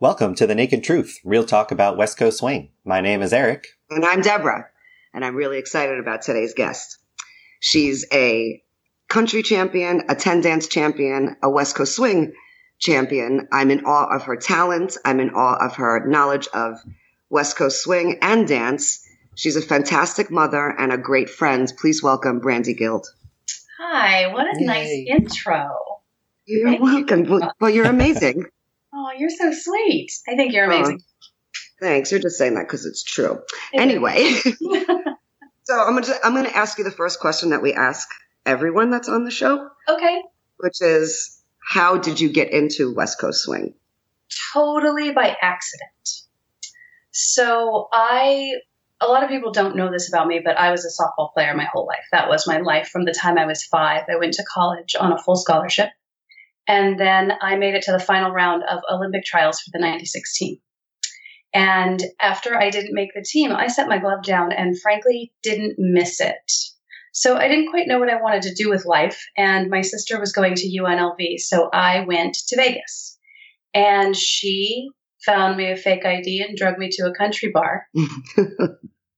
Welcome to The Naked Truth, real talk about West Coast swing. My name is Eric. And I'm Deborah, and I'm really excited about today's guest. She's a country champion, a 10 dance champion, a West Coast swing champion. I'm in awe of her talent. I'm in awe of her knowledge of West Coast swing and dance. She's a fantastic mother and a great friend. Please welcome Brandi Guild. Hi, what a Yay. nice intro. You're Thank welcome. you. Well, well, you're amazing. Oh, you're so sweet. I think you're amazing. Thanks. You're just saying that because it's true. Anyway, so I'm gonna I'm gonna ask you the first question that we ask everyone that's on the show, okay, which is how did you get into West Coast swing? totally by accident. So I, a lot of people don't know this about me, but I was a softball player my whole life. That was my life from the time I was five. I went to college on a full scholarship. And then I made it to the final round of Olympic trials for the 96 team. And after I didn't make the team, I set my glove down and frankly didn't miss it. So I didn't quite know what I wanted to do with life. And my sister was going to UNLV. So I went to Vegas and she found me a fake ID and drug me to a country bar.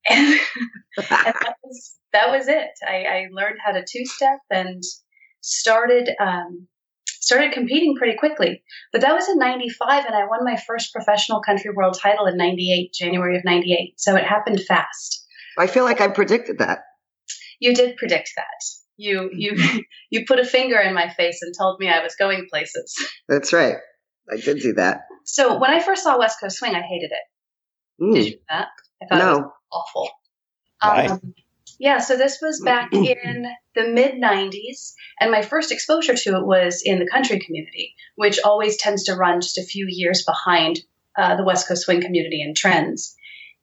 And, and that, was, that was it. I, I learned how to two step and started um, started competing pretty quickly. But that was in '95, and I won my first professional country world title in '98, January of '98. So it happened fast. I feel like I predicted that. You did predict that. You you you put a finger in my face and told me I was going places. That's right. I did do that. So when I first saw West Coast Swing, I hated it. Mm, Did you do that? I thought it was no. awful. Why? Um, yeah, so this was back in the mid 90s, and my first exposure to it was in the country community, which always tends to run just a few years behind uh, the West Coast swing community in trends.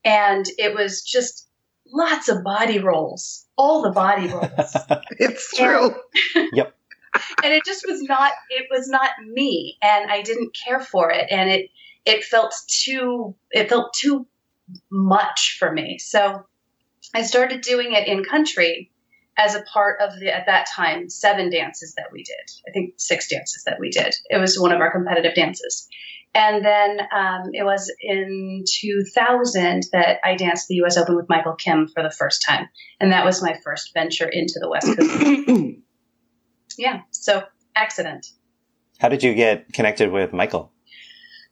And it was just lots of body rolls, all the body rolls. It's true. Yep. And it just was not it was not me and i didn't care for it and it it felt too it felt too much for me so i started doing it in country as a part of the at that time seven dances that we did i think six dances that we did it was one of our competitive dances and then um, it was in 2000 that I danced the U.S. Open with Michael Kim for the first time, and that was my first venture into the West Coast. yeah, so accident. How did you get connected with Michael?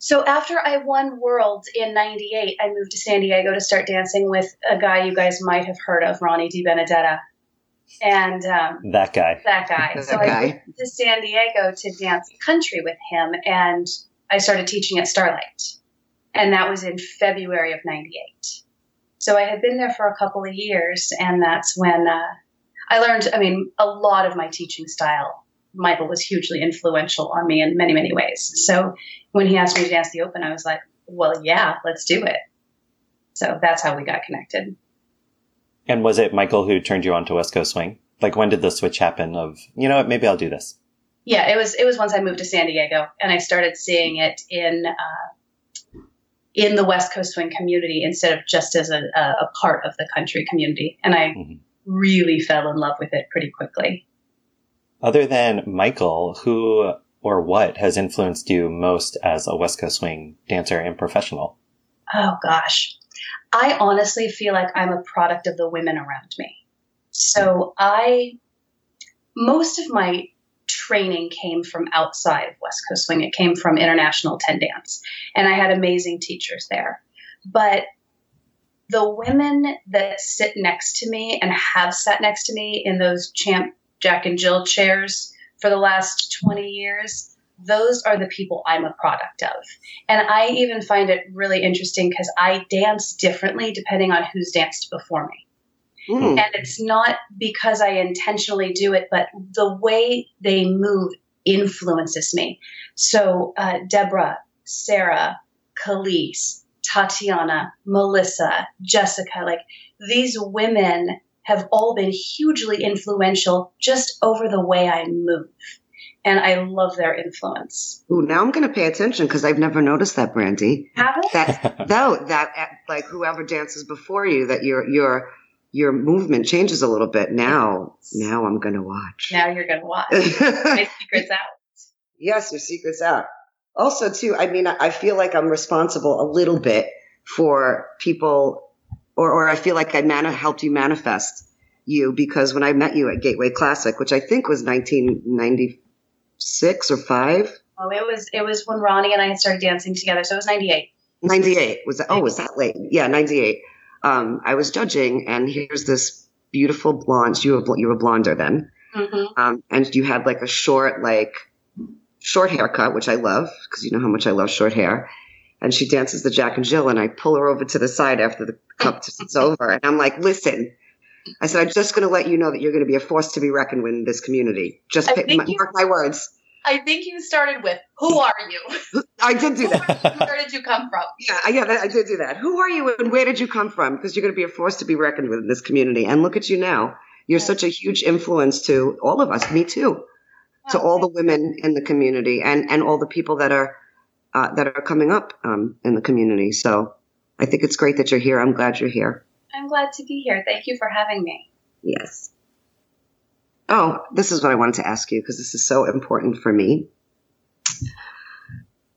So after I won Worlds in '98, I moved to San Diego to start dancing with a guy you guys might have heard of, Ronnie DeBenedetta, and um, That guy. that guy. That so I guy. went to San Diego to dance country with him, and I started teaching at Starlight, and that was in February of '98. So I had been there for a couple of years, and that's when uh, I learned. I mean, a lot of my teaching style. Michael was hugely influential on me in many, many ways. So when he asked me to dance the open, I was like, "Well, yeah, let's do it." So that's how we got connected. And was it Michael who turned you on to West Coast swing? Like when did the switch happen of, you know what, maybe I'll do this? Yeah, it was it was once I moved to San Diego and I started seeing it in uh, in the West Coast swing community instead of just as a, a, part of the country community, and I Mhm. really fell in love with it pretty quickly. Other than Michael, who or what has influenced you most as a West Coast swing dancer and professional? Oh gosh, I honestly feel like I'm a product of the women around me. So I most of my training came from outside of West Coast Swing. It came from International Ten Dance, and I had amazing teachers there. But the women that sit next to me and have sat next to me in those Champ, Jack, and Jill chairs for the last 20 years, those are the people I'm a product of. And I even find it really interesting because I dance differently depending on who's danced before me. Mm. And it's not because I intentionally do it, but the way they move influences me. So, uh, Deborah, Sarah, Kelese, Tatiana, Melissa, Jessica, like these women have all been hugely influential just over the way I move. And I love their influence. Ooh, now I'm going to pay attention because I've never noticed that, Brandi. Have it? That no, that uh, like whoever dances before you, that your your your movement changes a little bit. Now, now I'm going to watch. Now you're going to watch. My secret's out. yes, your secret's out. Also, too, I mean, I feel like I'm responsible a little bit for people, or, or I feel like I mani- helped you manifest you because when I met you at Gateway Classic, which I think was 1996 or five. Oh, it was it was when Ronnie and I had started dancing together, so it was 98. 98 was that? Oh, was that late? Yeah, 98. Um, I was judging, and here's this beautiful blonde. You were you were blonder then, Mm-hmm. um, and you had like a short like short haircut, which I love because you know how much I love short hair. And she dances the Jack and Jill, and I pull her over to the side after the cup is over, and I'm like, "Listen," I said, "I'm just going to let you know that you're going to be a force to be reckoned with in this community. Just pick, my, you- mark my words." I think you started with "Who are you? I did do that. Where did you come from?" Yeah, I- yeah, I did do that. Who are you and where did you come from? Because you're going to be a force to be reckoned with in this community. And look at you now. You're such a huge influence to all of us, me too, to all the women in the community and, and all the people that are uh, that are coming up um, in the community. So I think it's great that you're here. I'm glad you're here. I'm glad to be here. Thank you for having me. Yes. Oh, this is what I wanted to ask you because this is so important for me.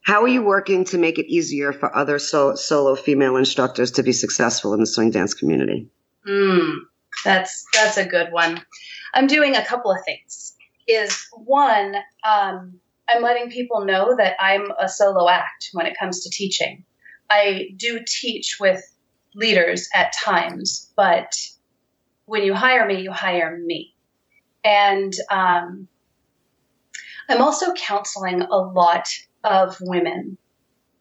How are you working to make it easier for other so- solo female instructors to be successful in the swing dance community? Mm, that's that's a good one. I'm doing a couple of things. Is one, um, I'm letting people know that I'm a solo act when it comes to teaching. I do teach with leaders at times, but when you hire me, you hire me. And um, I'm also counseling a lot of women.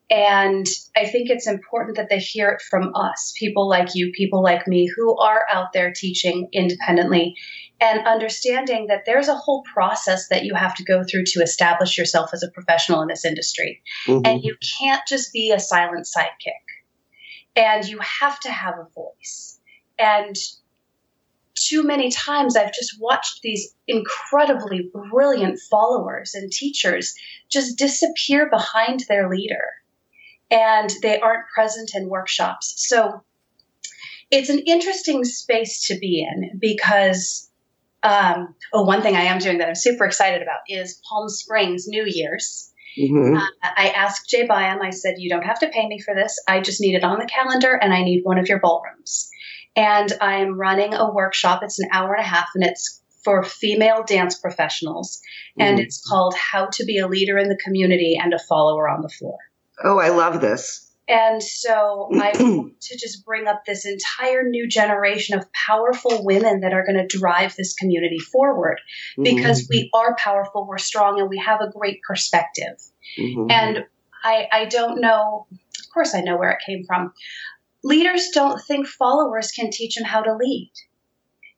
And I think it's important that they hear it from us, people like you, people like me, who are out there teaching independently and understanding that there's a whole process that you have to go through to establish yourself as a professional in this industry. Mhm. And you can't just be a silent sidekick. And you have to have a voice. And too many times I've just watched these incredibly brilliant followers and teachers just disappear behind their leader and they aren't present in workshops. So it's an interesting space to be in because um, oh, one thing I am doing that I'm super excited about is Palm Springs New Year's. Mhm. Uh, I asked Jay Byam, I said, You don't have to pay me for this. I just need it on the calendar and I need one of your ballrooms. And I'm running a workshop. It's an hour and a half and it's for female dance professionals. And Mhm. it's called How to Be a Leader in the Community and a Follower on the Floor. Oh, I love this. And so I want to just bring up this entire new generation of powerful women that are going to drive this community forward because we are powerful, we're strong, and we have a great perspective. Mhm. And I, I don't know, of course, I know where it came from. Leaders don't think followers can teach them how to lead.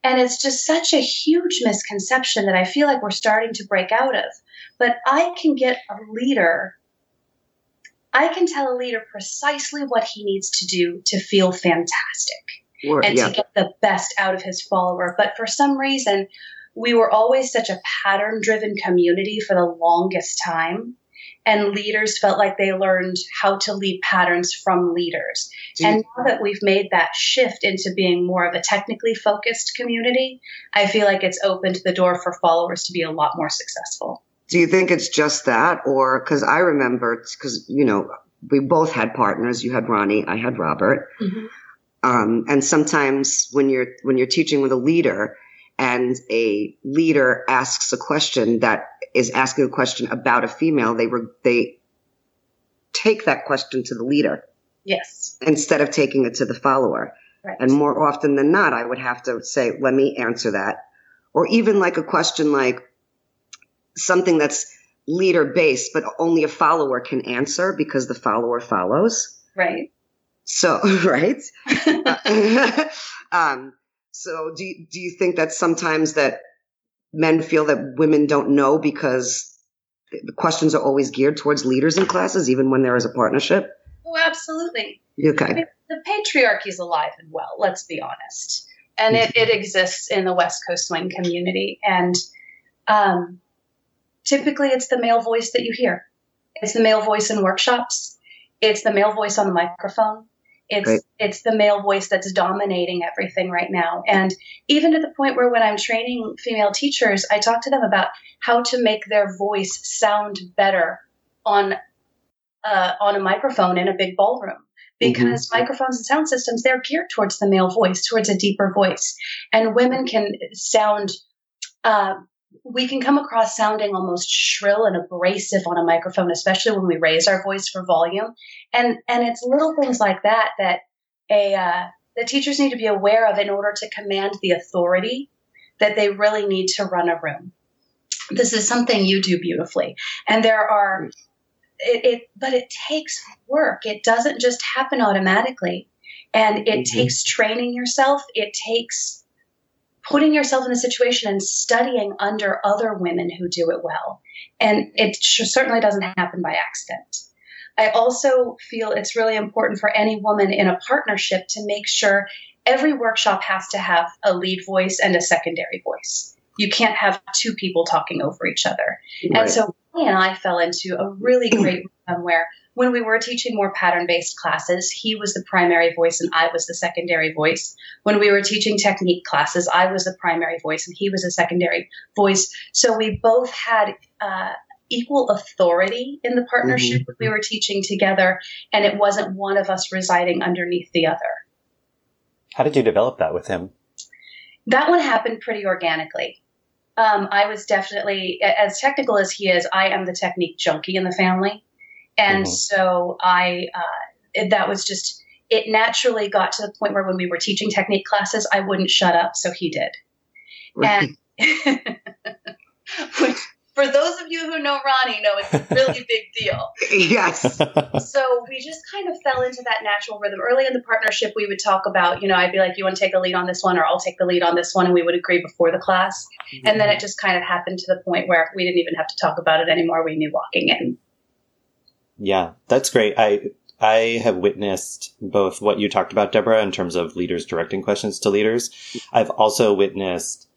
And it's just such a huge misconception that I feel like we're starting to break out of. But I can get a leader, I can tell a leader precisely what he needs to do to feel fantastic Or- and yeah. to get the best out of his follower. But for some reason, we were always such a pattern driven community for the longest time. And leaders felt like they learned how to lead patterns from leaders. You- And now that we've made that shift into being more of a technically focused community, I feel like it's opened the door for followers to be a lot more successful. Do you think it's just that, or because I remember, because you know, we both had partners. You had Ronnie, I had Robert. Um, and sometimes when you're when you're teaching with a leader, and a leader asks a question that is asking a question about a female, they were they take that question to the leader Yes. instead of taking it to the follower. Right. And more often than not, I would have to say, let me answer that. Or even like a question like something that's leader based, but only a follower can answer because the follower follows. right. So, right? um, so do you, do you think that sometimes that men feel that women don't know because the questions are always geared towards leaders in classes, even when there is a partnership? oh, absolutely. Okay. the patriarchy is alive and well let's be honest and it, it exists in the west coast swing community and um, typically it's the male voice that you hear. It's the male voice in workshops. It's the male voice on the microphone. It's Right. it's the male voice that's dominating everything right now. And even to the point where when i'm training female teachers i talk to them about how to make their voice sound better on uh, on a microphone in a big ballroom. Because mm-hmm. microphones and sound systems they're geared towards the male voice towards a deeper voice. And women can sound uh, we can come across sounding almost shrill and abrasive on a microphone especially when we raise our voice for volume and and it's little things like that that a uh, the teachers need to be aware of in order to command the authority that they really need to run a room this is something you do beautifully and there are it, it, but it takes work. It doesn't just happen automatically. And it mm-hmm. takes training yourself. It takes putting yourself in a situation and studying under other women who do it well. And it certainly doesn't happen by accident. I also feel it's really important for any woman in a partnership to make sure every workshop has to have a lead voice and a secondary voice. You can't have two people talking over each other. Right. And so and I fell into a really great rhythm where when we were teaching more pattern based classes, he was the primary voice and I was the secondary voice. When we were teaching technique classes, I was the primary voice and he was a secondary voice. So we both had uh, equal authority in the partnership mm-hmm. we were teaching together, and it wasn't one of us residing underneath the other. How did you develop that with him? That one happened pretty organically um, I was definitely, as technical as he is, I am the technique junkie in the family. And mm-hmm. so I, uh, that was just, it naturally got to the point where when we were teaching technique classes, I wouldn't shut up. So he did. Right. And for those of you who know Ronnie, know it's a really big deal. Yes. so we just kind of fell into that natural rhythm. Early in the partnership, we would talk about, you know, I'd be like, you want to take the lead on this one, or I'll take the lead on this one, and we would agree before the class. Mm-hmm. And then it just kind of happened to the point where we didn't even have to talk about it anymore. We knew walking in. Yeah, that's great. I I have witnessed both what you talked about, Deborah, in terms of leaders directing questions to leaders. I've also witnessed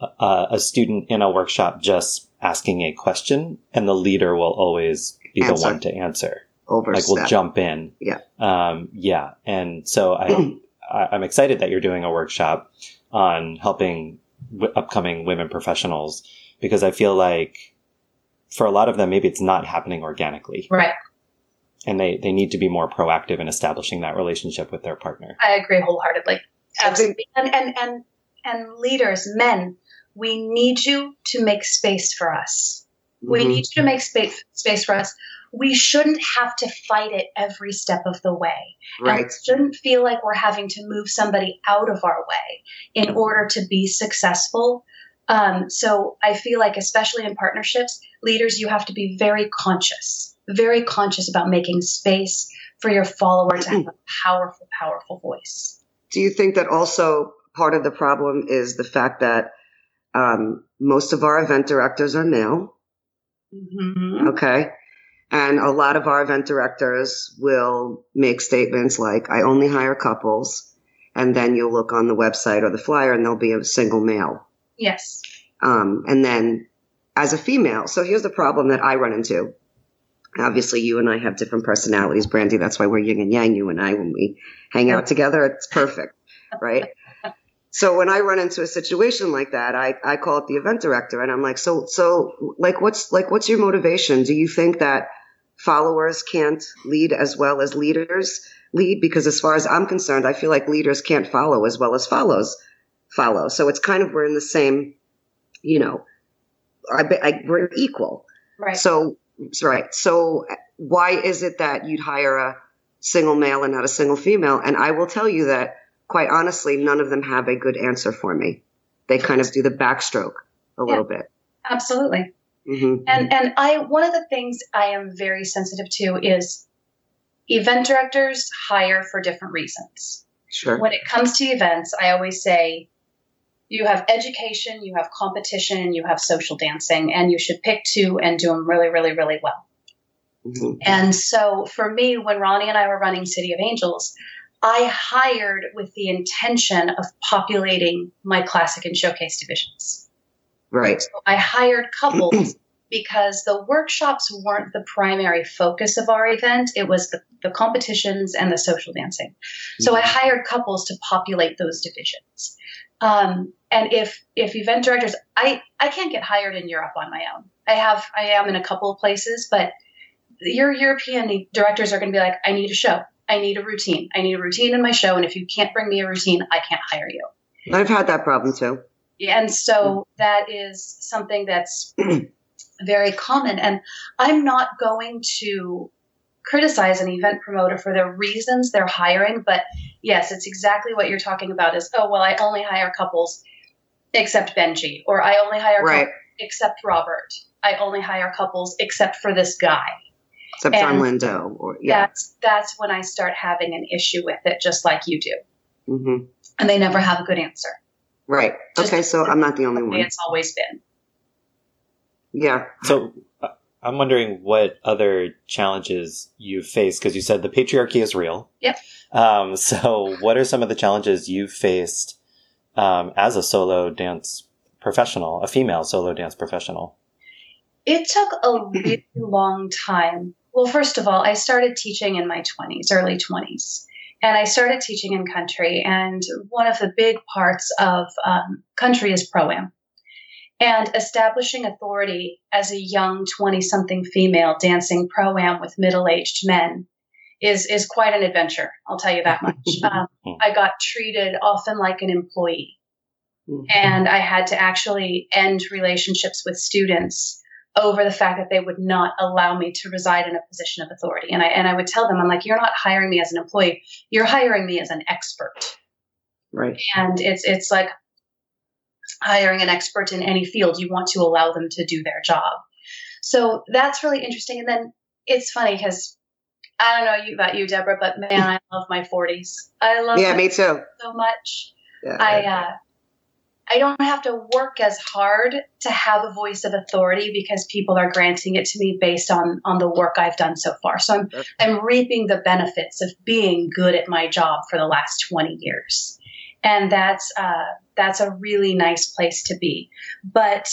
a, a student in a workshop just asking a question and the leader will always be answer. the one to answer. Overstep. Like we'll jump in. Yeah. Um, yeah. And so I, I, am excited that you're doing a workshop on helping w- upcoming women professionals because I feel like for a lot of them, maybe it's not happening organically. Right. And they, they need to be more proactive in establishing that relationship with their partner. I agree wholeheartedly. Absolutely. And, and, and, and leaders, men, we need you to make space for us. Mm-hmm. We need you to make space space for us. We shouldn't have to fight it every step of the way. Right. And shouldn't feel like we're having to move somebody out of our way in order to be successful. Um, so I feel like, especially in partnerships, leaders, you have to be very conscious, very conscious about making space for your follower to have a powerful, powerful voice. Do you think that also part of the problem is the fact that um, most of our event directors are male. Mm-hmm. Okay. And a lot of our event directors will make statements like, I only hire couples. And then you'll look on the website or the flyer and there'll be a single male. Yes. Um, and then as a female, so here's the problem that I run into. Obviously, you and I have different personalities, Brandi. That's why we're yin and yang, you and I, when we hang out together, it's perfect, right? So when I run into a situation like that, I, I call up the event director and I'm like, so, so like, what's, like, what's your motivation? Do you think that followers can't lead as well as leaders lead? Because as far as I'm concerned, I feel like leaders can't follow as well as follows follow. So it's kind of, we're in the same, you know, I, I, we're equal. Right. So, right. So why is it that you'd hire a single male and not a single female? And I will tell you that quite honestly, none of them have a good answer for me. They kind of do the backstroke a yeah, little bit. Absolutely. Mm-hmm. And and I one of the things I am very sensitive to is event directors hire for different reasons. Sure. When it comes to events, I always say you have education, you have competition, you have social dancing, and you should pick two and do them really, really, really well. Mm-hmm. And so for me, when Ronnie and I were running City of Angels, I hired with the intention of populating my classic and showcase divisions. Right. So I hired couples because the workshops weren't the primary focus of our event. It was the, the competitions and the social dancing. So I mm-hmm. hired couples to populate those divisions. Um, and if if event directors, I I can't get hired in Europe on my own. I have I am in a couple of places, but your European directors are going to be like, I need a show. I need a routine. I need a routine in my show. And if you can't bring me a routine, I can't hire you. I've had that problem too. And so that is something that's very common. And I'm not going to criticize an event promoter for the reasons they're hiring, but yes, it's exactly what you're talking about is, oh, well, I only hire couples except Benji, or I only hire right. except Robert. I only hire couples except for this guy. Except John Lindo. Or, yeah. That's, that's when I start having an issue with it, just like you do. Mm-hmm. And they never have a good answer. Right. Just okay, so I'm not the only one. It's always been. Yeah. So uh, I'm wondering what other challenges you've faced because you said the patriarchy is real. Yep. Um, so what are some of the challenges you've faced um, as a solo dance professional, a female solo dance professional? It took a really long time. Well, first of all, I started teaching in my 20s, early 20s. And I started teaching in country. And one of the big parts of um, country is pro am. And establishing authority as a young 20 something female dancing pro am with middle aged men is, is quite an adventure. I'll tell you that much. um, I got treated often like an employee. Mm-hmm. And I had to actually end relationships with students over the fact that they would not allow me to reside in a position of authority. And I and I would tell them, I'm like, you're not hiring me as an employee, you're hiring me as an expert. Right. And it's it's like hiring an expert in any field. You want to allow them to do their job. So that's really interesting. And then it's funny because I don't know about you, Deborah, but man, I love my 40s. I love yeah, me too so much. Yeah, I uh, I don't have to work as hard to have a voice of authority because people are granting it to me based on on the work I've done so far. So I'm I'm reaping the benefits of being good at my job for the last 20 years, and that's uh, that's a really nice place to be. But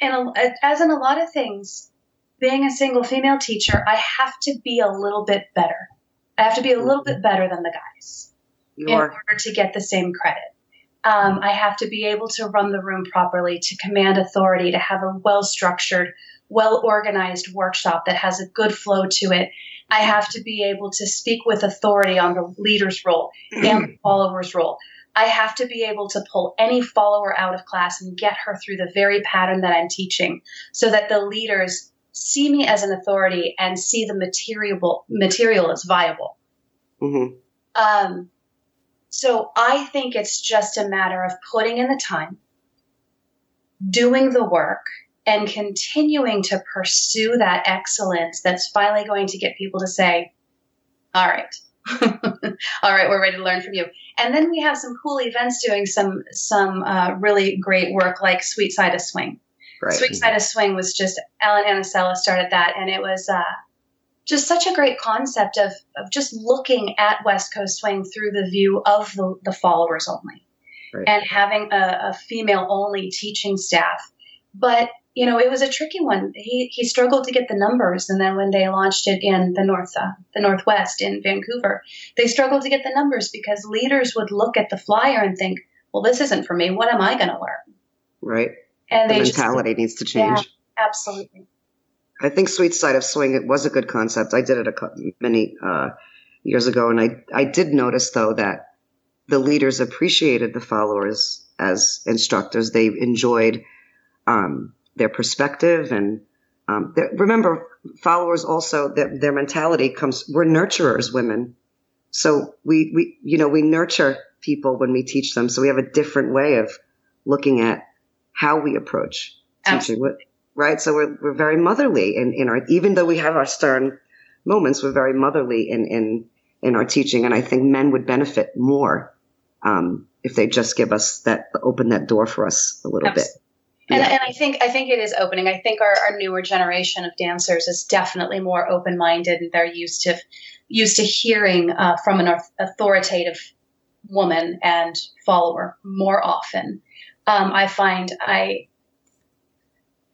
in a, as in a lot of things, being a single female teacher, I have to be a little bit better. I have to be a little bit better than the guys you in are. order to get the same credit. Um, I have to be able to run the room properly, to command authority, to have a well structured, well organized workshop that has a good flow to it. I have to be able to speak with authority on the leader's role and the follower's role. I have to be able to pull any follower out of class and get her through the very pattern that I'm teaching so that the leaders see me as an authority and see the material material as viable. Mm-hmm. Um, so I think it's just a matter of putting in the time, doing the work, and continuing to pursue that excellence that's finally going to get people to say, all right. all right, we're ready to learn from you. And then we have some cool events doing some some uh, really great work like Sweet Side of Swing. Right. Sweet Side of Swing was just Alan Anisella started that, and it was uh, just such a great concept of, of just looking at West Coast Swing through the view of the, the followers only, Right. and having a, a female only teaching staff. But you know, it was a tricky one. He he struggled to get the numbers, and then when they launched it in the north, uh, the northwest in Vancouver, they struggled to get the numbers because leaders would look at the flyer and think, "Well, this isn't for me. What am I going to learn?" Right. And The they just mentality needs to change. absolutely. I think Sweet Side of Swing it was a good concept. I did it a many uh, years ago, and I I did notice though that the leaders appreciated the followers as instructors. They enjoyed um, their perspective, and um, remember, followers also their, their mentality comes. We're nurturers, women, so we we you know we nurture people when we teach them. So we have a different way of looking at how we approach teaching. Right? So we're, we're very motherly in, in our, even though we have our stern moments, we're very motherly in, in, in our teaching. And I think men would benefit more, um, if they just give us that, open that door for us a little bit. And, Yeah. and I think I think it is opening. I think our, our newer generation of dancers is definitely more open minded, and they're used to used to hearing uh, from an authoritative woman and follower more often. Um, I find I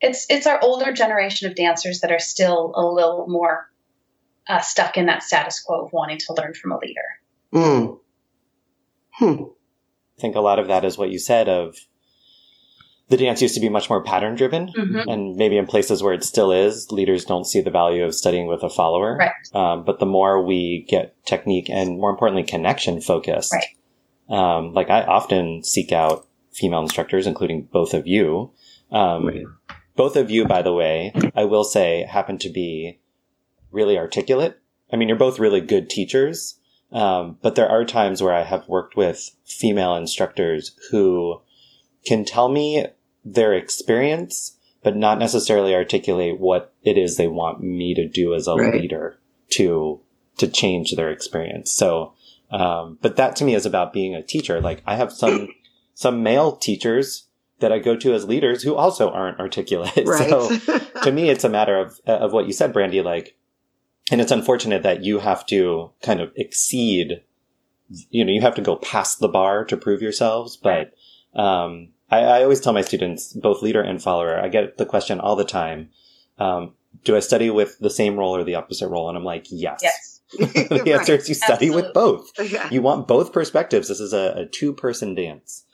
it's it's our older generation of dancers that are still a little more uh, stuck in that status quo of wanting to learn from a leader. Mm. Hmm. I think a lot of that is what you said of the dance used to be much more pattern driven Mhm. and maybe in places where it still is leaders don't see the value of studying with a follower Right. um, but the more we get technique and more importantly connection focused Right. um, like i often seek out female instructors including both of you um, Right. both of you by the way i will say happen to be really articulate i mean you're both really good teachers um, but there are times where i have worked with female instructors who can tell me their experience, but not necessarily articulate what it is they want me to do as a Right. leader to to change their experience. So, um, but that to me is about being a teacher. Like I have some some male teachers that I go to as leaders who also aren't articulate. Right. So to me, it's a matter of of what you said, Brandi. Like, and it's unfortunate that you have to kind of exceed. You know, you have to go past the bar to prove yourselves. But um, I, I always tell my students, both leader and follower, I get the question all the time: um, Do I study with the same role or the opposite role? And I'm like, yes. Yes. the answer is you study with both Yeah. you want both perspectives. This is a, a two person dance.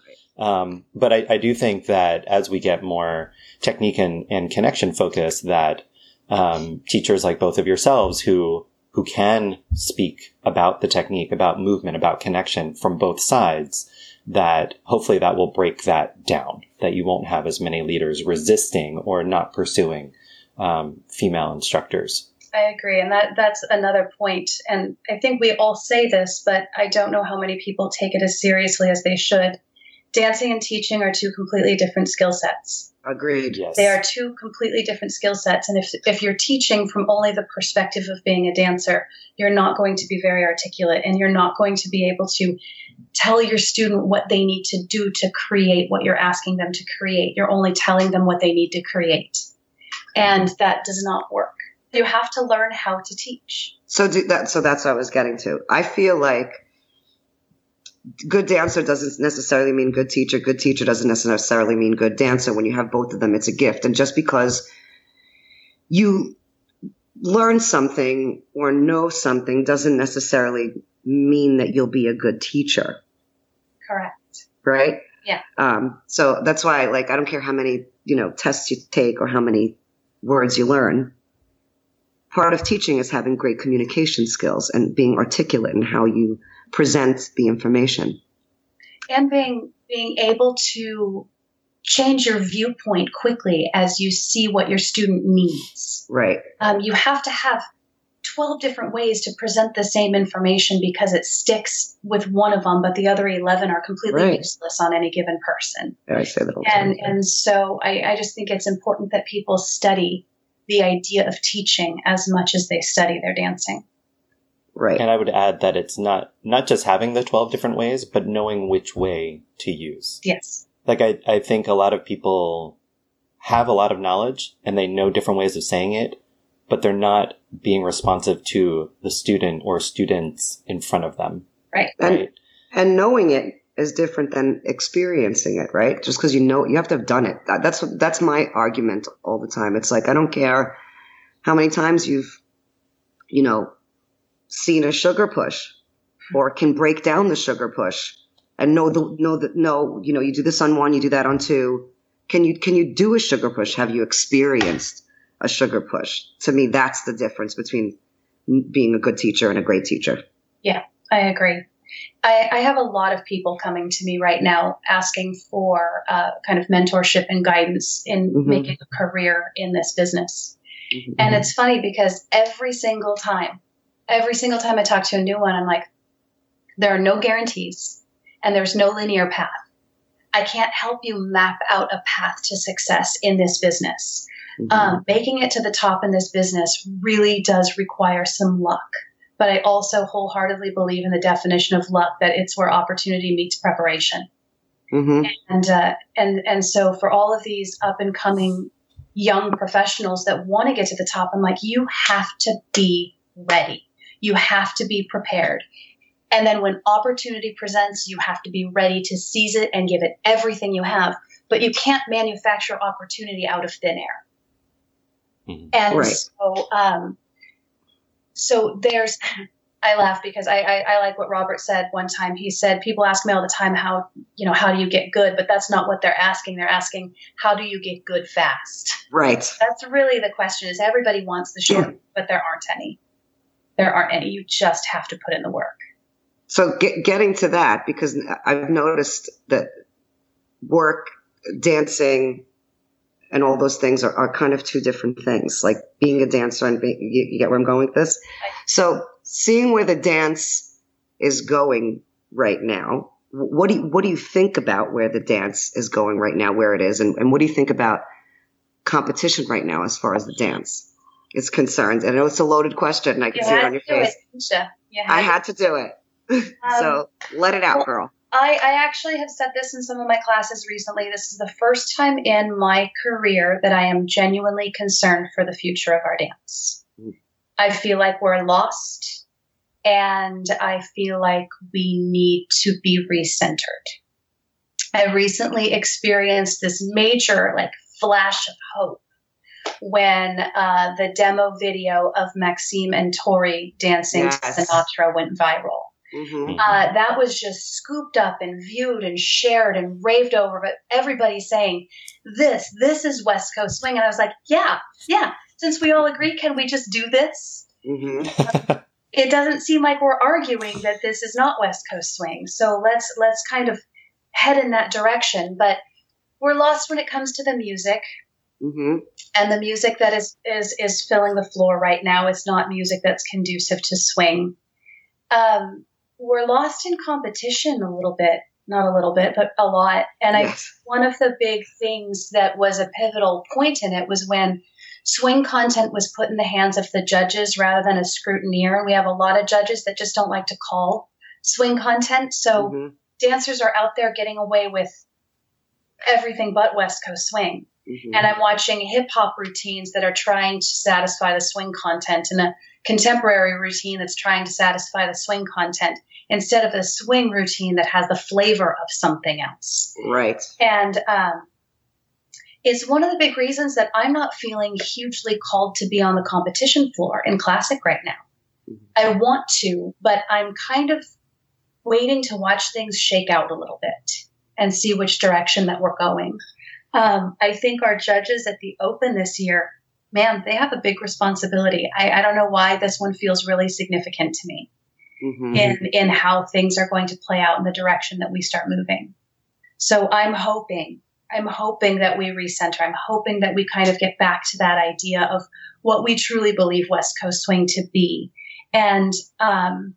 Um, but I, I do think that as we get more technique and, and connection focus, that um, teachers like both of yourselves who who can speak about the technique, about movement, about connection from both sides, that hopefully that will break that down. That you won't have as many leaders resisting or not pursuing um, female instructors. I agree, and that that's another point. And I think we all say this, but I don't know how many people take it as seriously as they should. Dancing and teaching are two completely different skill sets. Agreed. Yes, They are two completely different skill sets, and if if you're teaching from only the perspective of being a dancer, you're not going to be very articulate, and you're not going to be able to tell your student what they need to do to create what you're asking them to create. You're only telling them what they need to create, and that does not work. You have to learn how to teach. So do that. So that's what I was getting to. I feel like good dancer doesn't necessarily mean good teacher. Good teacher doesn't necessarily mean good dancer. When you have both of them, it's a gift. And just because you learn something or know something doesn't necessarily mean that you'll be a good teacher, Correct. right? Yeah. Um, so that's why, like, I don't care how many you know tests you take or how many words you learn. Part of teaching is having great communication skills and being articulate in how you present the information. and being being able to change your viewpoint quickly as you see what your student needs. Right. Um, you have to have 12 different ways to present the same information because it sticks with one of them, but the other 11 are completely Right. useless on any given person. I say that all And, time. and so I, I just think it's important that people study the idea of teaching as much as they study their dancing. Right. And I would add that it's not not just having the 12 different ways, but knowing which way to use. Yes. Like I, I think a lot of people have a lot of knowledge and they know different ways of saying it, but they're not being responsive to the student or students in front of them. Right. And Right. and knowing it is different than experiencing it, right? Just because you know, you have to have done it. That- That's that's my argument all the time. It's like I don't care how many times you've, you know, seen a sugar push, or can break down the sugar push, and know the know that no, you know, you do this on one, you do that on two. Can you can you do a sugar push? Have you experienced a sugar push? To me, that's the difference between being a good teacher and a great teacher. Yeah i agree. I, I have a lot of people coming to me right now asking for uh, kind of mentorship and guidance in Mhm. making a career in this business. Mm-hmm. And it's funny because every single time, every single time I talk to a new one, I'm like, there are no guarantees and there's no linear path. I can't help you map out a path to success in this business. Mhm. Um, making it to the top in this business really does require some luck. But I also wholeheartedly believe in the definition of luck that it's where opportunity meets preparation. Mhm. And uh, and and so for all of these up and coming young professionals that want to get to the top, I'm like, you have to be ready. You have to be prepared. And then when opportunity presents, you have to be ready to seize it and give it everything you have. But you can't manufacture opportunity out of thin air. Mhm. And Right. so, um, so there's I laugh because I, I, I like what Robert said one time. He said people ask me all the time how you know how do you get good, but that's not what they're asking. They're asking how do you get good fast. Right. That's really the question. Is everybody wants the short, but there aren't any. There aren't any. You just have to put in the work. So get, getting to that because I've noticed that work, dancing, and all those things are, are kind of two different things. Like being a dancer and being, you, you get where I'm going with this. So seeing where the dance is going right now, what do you, what do you think about where the dance is going right now, where it is, and, and what do you think about competition right now as far as the dance is concerned? And I know it's a loaded question, and I can You see it on your face. it. You I had to do it, Um, so let it out, well, girl. I, I actually have said this in some of my classes recently. This is the first time in my career that I am genuinely concerned for the future of our dance. Mm. I feel like we're lost and I feel like we need to be recentered. I recently experienced this major like flash of hope when uh, the demo video of Maxime and Torri dancing to Sinatra went viral hmm uh, that was just scooped up and viewed and shared and raved over. But everybody's saying, this, this is West Coast swing. And I was like, yeah, yeah. Since we all agree, can we just do this? hmm It doesn't seem like we're arguing that this is not West Coast swing. So let's, let's kind of head in that direction. But we're lost when it comes to the music hmm and the music that is is is filling the floor right now is not music that's conducive to swing. Um, we're lost in competition a little bit, not a little bit, but a lot. And I one of the big things that was a pivotal point in it was when swing content was put in the hands of the judges rather than a scrutineer. And we have a lot of judges that just don't like to call swing content. So Mhm. dancers are out there getting away with everything but West Coast swing Mhm. and I'm watching hip hop routines that are trying to satisfy the swing content and a contemporary routine that's trying to satisfy the swing content instead of a swing routine that has the flavor of something else. Right. And um, it's one of the big reasons that I'm not feeling hugely called to be on the competition floor in classic right now. Mhm. I want to, but I'm kind of waiting to watch things shake out a little bit and see which direction that we're going. Um, I think our judges at the Open this year, man, they have a big responsibility. I, I don't know why this one feels really significant to me hmm in in how things are going to play out in the direction that we start moving. So I'm hoping, I'm hoping that we recenter. I'm hoping that we kind of get back to that idea of what we truly believe West Coast swing to be, and um,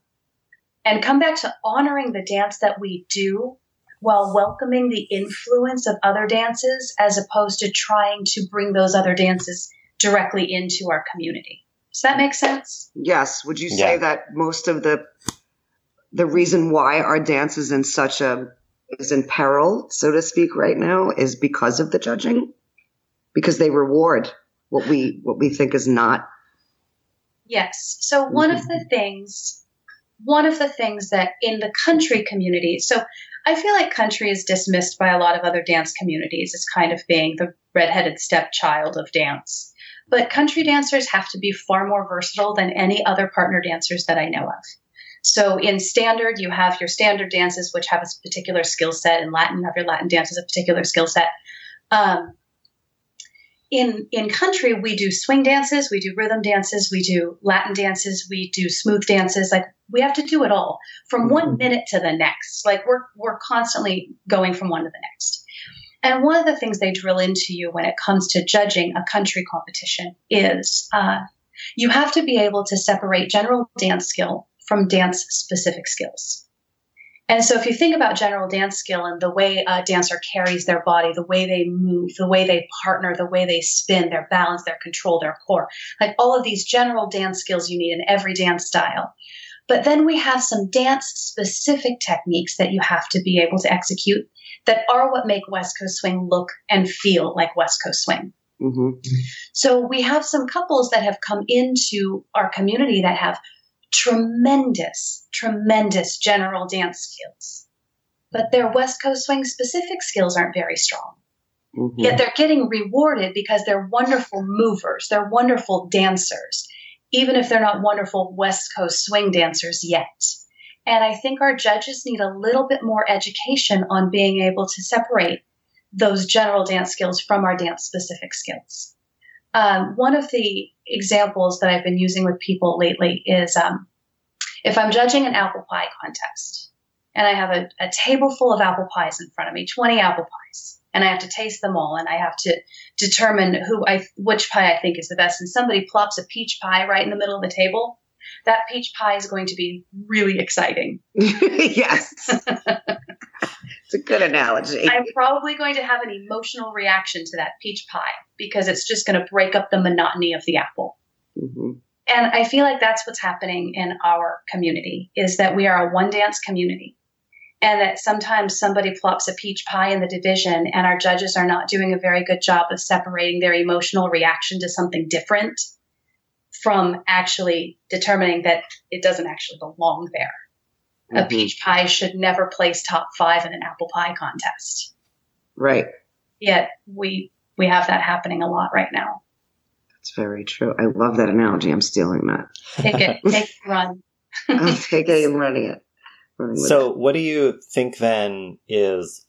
and come back to honoring the dance that we do while welcoming the influence of other dances as opposed to trying to bring those other dances directly into our community. Does that make sense? Yes. Would you say Yeah. that most of the the reason why our dance is in such a is in peril, so to speak, right now, is because of the judging? Because they reward what we what we think is not. Yes. So one of mm-hmm. the things, one of the things that in the country community, so I feel like country is dismissed by a lot of other dance communities as kind of being the redheaded stepchild of dance. But country dancers have to be far more versatile than any other partner dancers that I know of. So in standard, you have your standard dances, which have a particular skill set. In Latin, you have your Latin dances, a particular skill set. Um, in in country we do swing dances we do rhythm dances we do latin dances we do smooth dances. Like we have to do it all from one Mhm. minute to the next. Like we're we're constantly going from one to the next. And one of the things they drill into you when it comes to judging a country competition is uh, you have to be able to separate general dance skill from dance specific skills and so if you think about general dance skill and the way a dancer carries their body, the way they move, the way they partner, the way they spin, their balance, their control, their core, like all of these general dance skills you need in every dance style. But then we have some dance specific techniques that you have to be able to execute that are what make West Coast swing look and feel like West Coast swing. hmm So we have some couples that have come into our community that have tremendous, tremendous general dance skills. But their West Coast swing specific skills aren't very strong. hmm Yet they're getting rewarded because they're wonderful movers, they're wonderful dancers even if they're not wonderful West Coast swing dancers yet. And I think our judges need a little bit more education on being able to separate those general dance skills from our dance specific skills. Um, one of the examples that I've been using with people lately is um, if I'm judging an apple pie contest and I have a, a table full of apple pies in front of me, 20 apple pies, and I have to taste them all and I have to determine who I, which pie I think is the best, and somebody plops a peach pie right in the middle of the table, that peach pie is going to be really exciting. yes. it's a good analogy. I'm probably going to have an emotional reaction to that peach pie because it's just going to break up the monotony of the apple. Mm-hmm. And I feel like that's what's happening in our community is that we are a one dance community. And that sometimes somebody plops a peach pie in the division and our judges are not doing a very good job of separating their emotional reaction to something different from actually determining that it doesn't actually belong there. Mm-hmm. A peach pie should never place top five in an apple pie contest. Right. Yet we we have that happening a lot right now. That's very true. I love that analogy. I'm stealing that. Take it, take it, run. I'm taking and running it. Running so, it. what do you think then is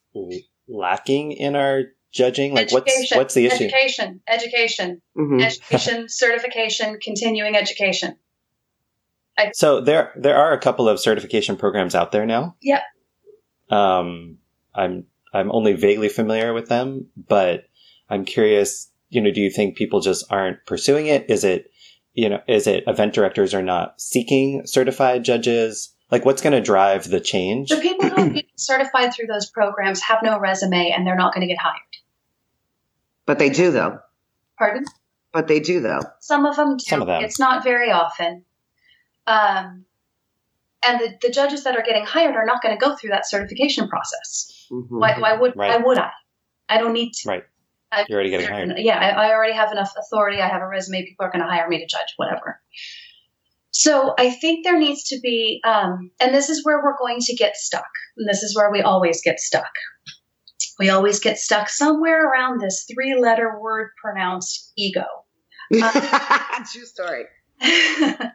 lacking in our judging? Like, education, what's what's the issue? Education, education, mm-hmm. education, certification, continuing education. I, so there there are a couple of certification programs out there now. Yep. Um, I'm I'm only vaguely familiar with them, but I'm curious. You know, do you think people just aren't pursuing it? Is it you know, is it event directors are not seeking certified judges? Like, what's going to drive the change? The people who get certified through those programs have no resume and they're not going to get hired. But they do, though. Pardon? But they do, though. Some of them do. Some of them. It's not very often. Um, and the, the judges that are getting hired are not going to go through that certification process. Mm-hmm. Why, why would right. why would I? I don't need to. Right. You're already getting hired. Yeah, I, I already have enough authority. I have a resume. People are going to hire me to judge, whatever. So I think there needs to be, um, and this is where we're going to get stuck. And this is where we always get stuck we always get stuck somewhere around this three letter word pronounced ego. Um, True story.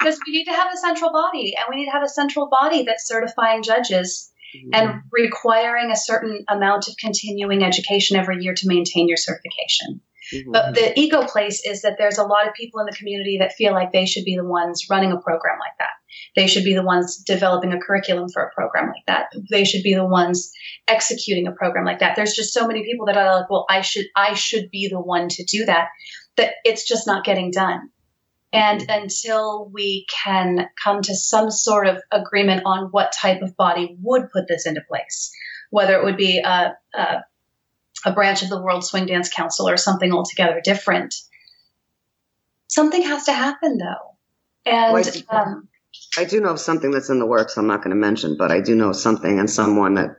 Because we need to have a central body, and we need to have a central body that's certifying judges mm-hmm. and requiring a certain amount of continuing education every year to maintain your certification. Mm-hmm. But the ego place is that there's a lot of people in the community that feel like they should be the ones running a program like that. They should be the ones developing a curriculum for a program like that. They should be the ones executing a program like that. There's just so many people that are like, well, I should, I should be the one to do that. That it's just not getting done. And mm-hmm. until we can come to some sort of agreement on what type of body would put this into place, whether it would be a, a, a branch of the World Swing Dance Council or something altogether different, something has to happen though. And um, I do know of something that's in the works. I'm not going to mention, but I do know something and someone that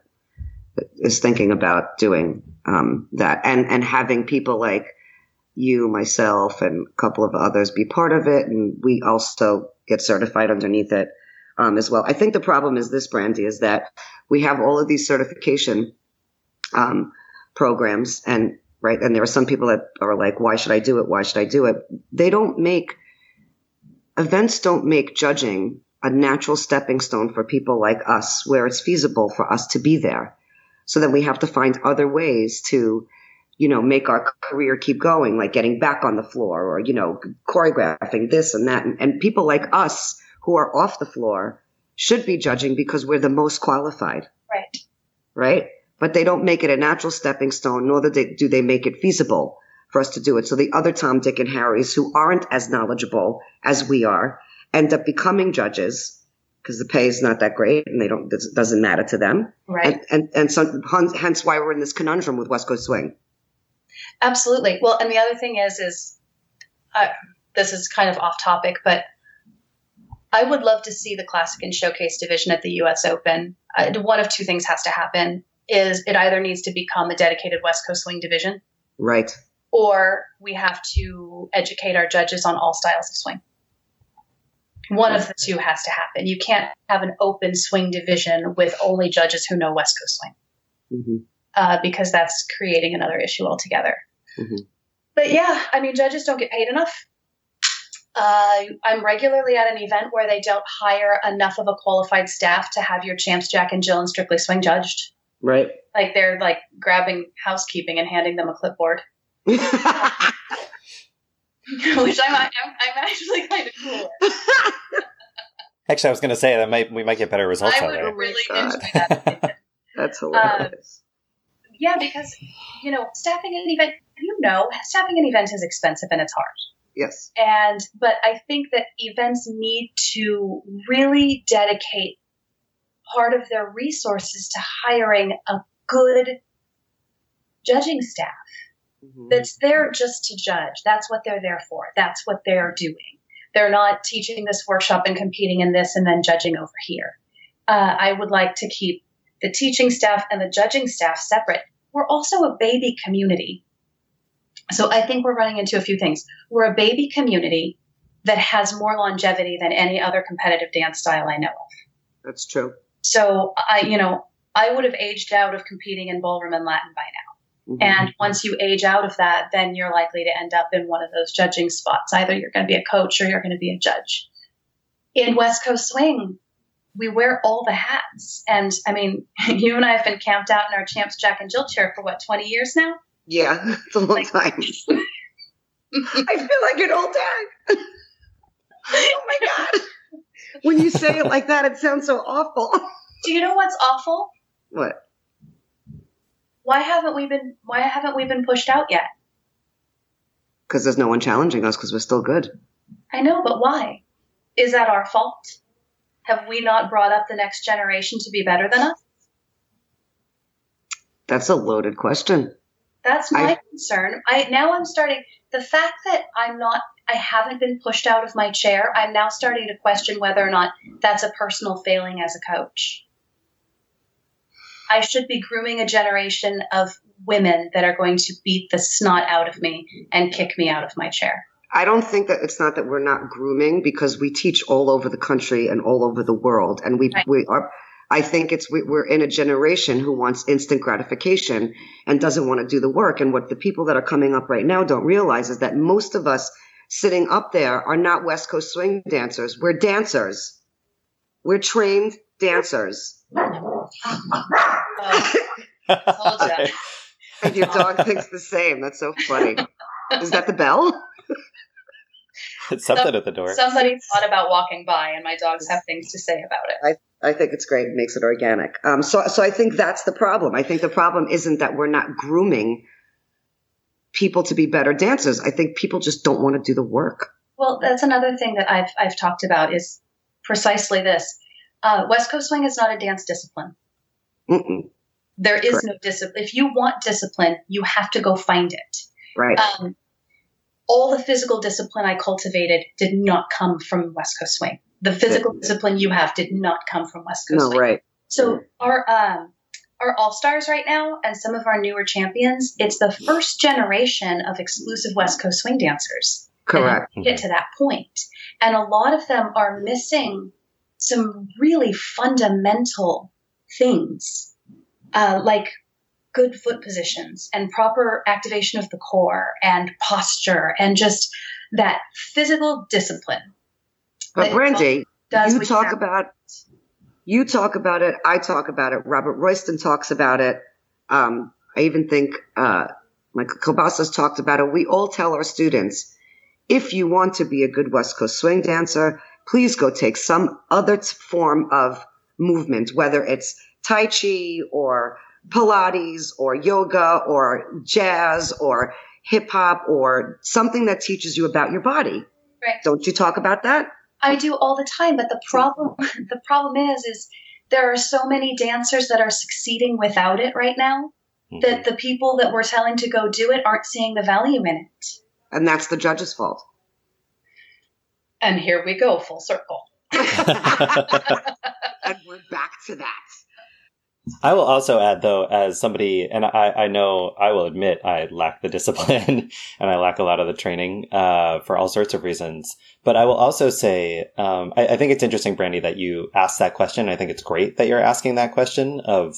is thinking about doing um, that and and having people like you, myself, and a couple of others be part of it, and we also get certified underneath it um, as well. I think the problem is this, Brandi, is that we have all of these certification um, programs, and right, and there are some people that are like, "Why should I do it? Why should I do it?" They don't make events don't make judging a natural stepping stone for people like us where it's feasible for us to be there. So that we have to find other ways to, you know, make our career keep going, like getting back on the floor or, you know, choreographing this and that. And, and people like us who are off the floor should be judging because we're the most qualified. Right. Right. But they don't make it a natural stepping stone, nor do they, do they make it feasible for us to do it. So the other Tom, Dick, and Harrys who aren't as knowledgeable as we are end up becoming judges because the pay is not that great and they don't it doesn't matter to them. Right. And and, and so hence why we're in this conundrum with West Coast Swing. Absolutely. Well, and the other thing is is uh, this is kind of off topic, but I would love to see the classic and showcase division at the U.S. Open. Uh, one of two things has to happen: is it either needs to become a dedicated West Coast Swing division, right, or we have to educate our judges on all styles of swing. One of the two has to happen. You can't have an open swing division with only judges who know West Coast swing, mm-hmm. Uh, because that's creating another issue altogether. Mm-hmm. But yeah, I mean, judges don't get paid enough. Uh, I'm regularly at an event where they don't hire enough of a qualified staff to have your champs Jack and Jill and Strictly Swing judged. Right. Like they're like grabbing housekeeping and handing them a clipboard, which I'm, I'm, I'm actually kind of cool. Actually, I was going to say that might we might get better results I out would there. really God. enjoy that. That's hilarious. Yeah, because you know, staffing an event, you know, staffing an event is expensive and it's hard. yes. and but i think that events need to really dedicate part of their resources to hiring a good judging staff Mhm. that's there just to judge that's what they're there for that's what they're doing they're not teaching this workshop and competing in this and then judging over here uh, i would like to keep the teaching staff and the judging staff separate we're also a baby community so I think we're running into a few things. We're a baby community that has more longevity than any other competitive dance style I know of. That's true. So I, you know, I would have aged out of competing in ballroom and Latin by now. Mhm. And once you age out of that, then you're likely to end up in one of those judging spots. Either you're going to be a coach or you're going to be a judge. In West Coast Swing, we wear all the hats. And I mean, you and I have been camped out in our champs Jack and Jill chair for what, 20 years now? yeah, it's a long Like- time. I feel like an old dad. oh my god! When you say it like that, it sounds so awful. Do you know what's awful? What? why haven't we been why haven't we been pushed out yet Because there's no one challenging us because we're still good. i know but why is that our fault have we not brought up the next generation to be better than us? That's a loaded question. that's my I- concern. I now i'm starting the fact that i'm not i haven't been pushed out of my chair i'm now starting to question whether or not that's a personal failing as a coach. I should be grooming a generation of women that are going to beat the snot out of me and kick me out of my chair I don't think that it's not that we're not grooming because we teach all over the country and all over the world, and we Right. we are. I think it's we, we're in a generation who wants instant gratification and doesn't want to do the work. And what the people that are coming up right now don't realize is that most of us sitting up there are not West Coast swing dancers. We're dancers. We're trained dancers. Oh, And your dog thinks the same. That's so funny. Is that the bell? It's something at the door. Somebody thought about walking by, and my dogs have things to say about it. I think it's great. It makes it organic. Um, so, so I think that's the problem. I think the problem isn't that we're not grooming people to be better dancers. I think people just don't want to do the work. Well, that's another thing that I've I've talked about is precisely this. Uh, West Coast swing is not a dance discipline. Mm-mm. There is Correct. no discipline. If you want discipline, you have to go find it. Right. Um, all the physical discipline I cultivated did not come from West Coast swing. The physical Yeah. discipline you have did not come from West Coast no, swing. right. So our um our all stars right now and some of our newer champions, it's the first generation of exclusive West Coast swing dancers. Correct. Get to that. And a lot of them are missing some really fundamental things, uh, like good foot positions and proper activation of the core and posture and just that physical discipline. But Brandi, does you talk about you talk about it. I talk about it. Robert Royston talks about it. Um, I even think uh, Michael Kilbasas talked about it. We all tell our students, if you want to be a good West Coast swing dancer, please go take some other t- form of movement, whether it's Tai Chi or Pilates or yoga or jazz or hip hop or something that teaches you about your body. Right. Don't you talk about that? I do all the time, but the problem the problem is is there are so many dancers that are succeeding without it right now Mhm. that the people that we're telling to go do it aren't seeing the value in it. And that's the judge's fault. And here we go, full circle. And we're back to that. I will also add, though, as somebody, and I, I know I will admit I lack the discipline and I lack a lot of the training uh, for all sorts of reasons. But I will also say, um, I, I think it's interesting, Brandi, that you asked that question. I think it's great that you're asking that question of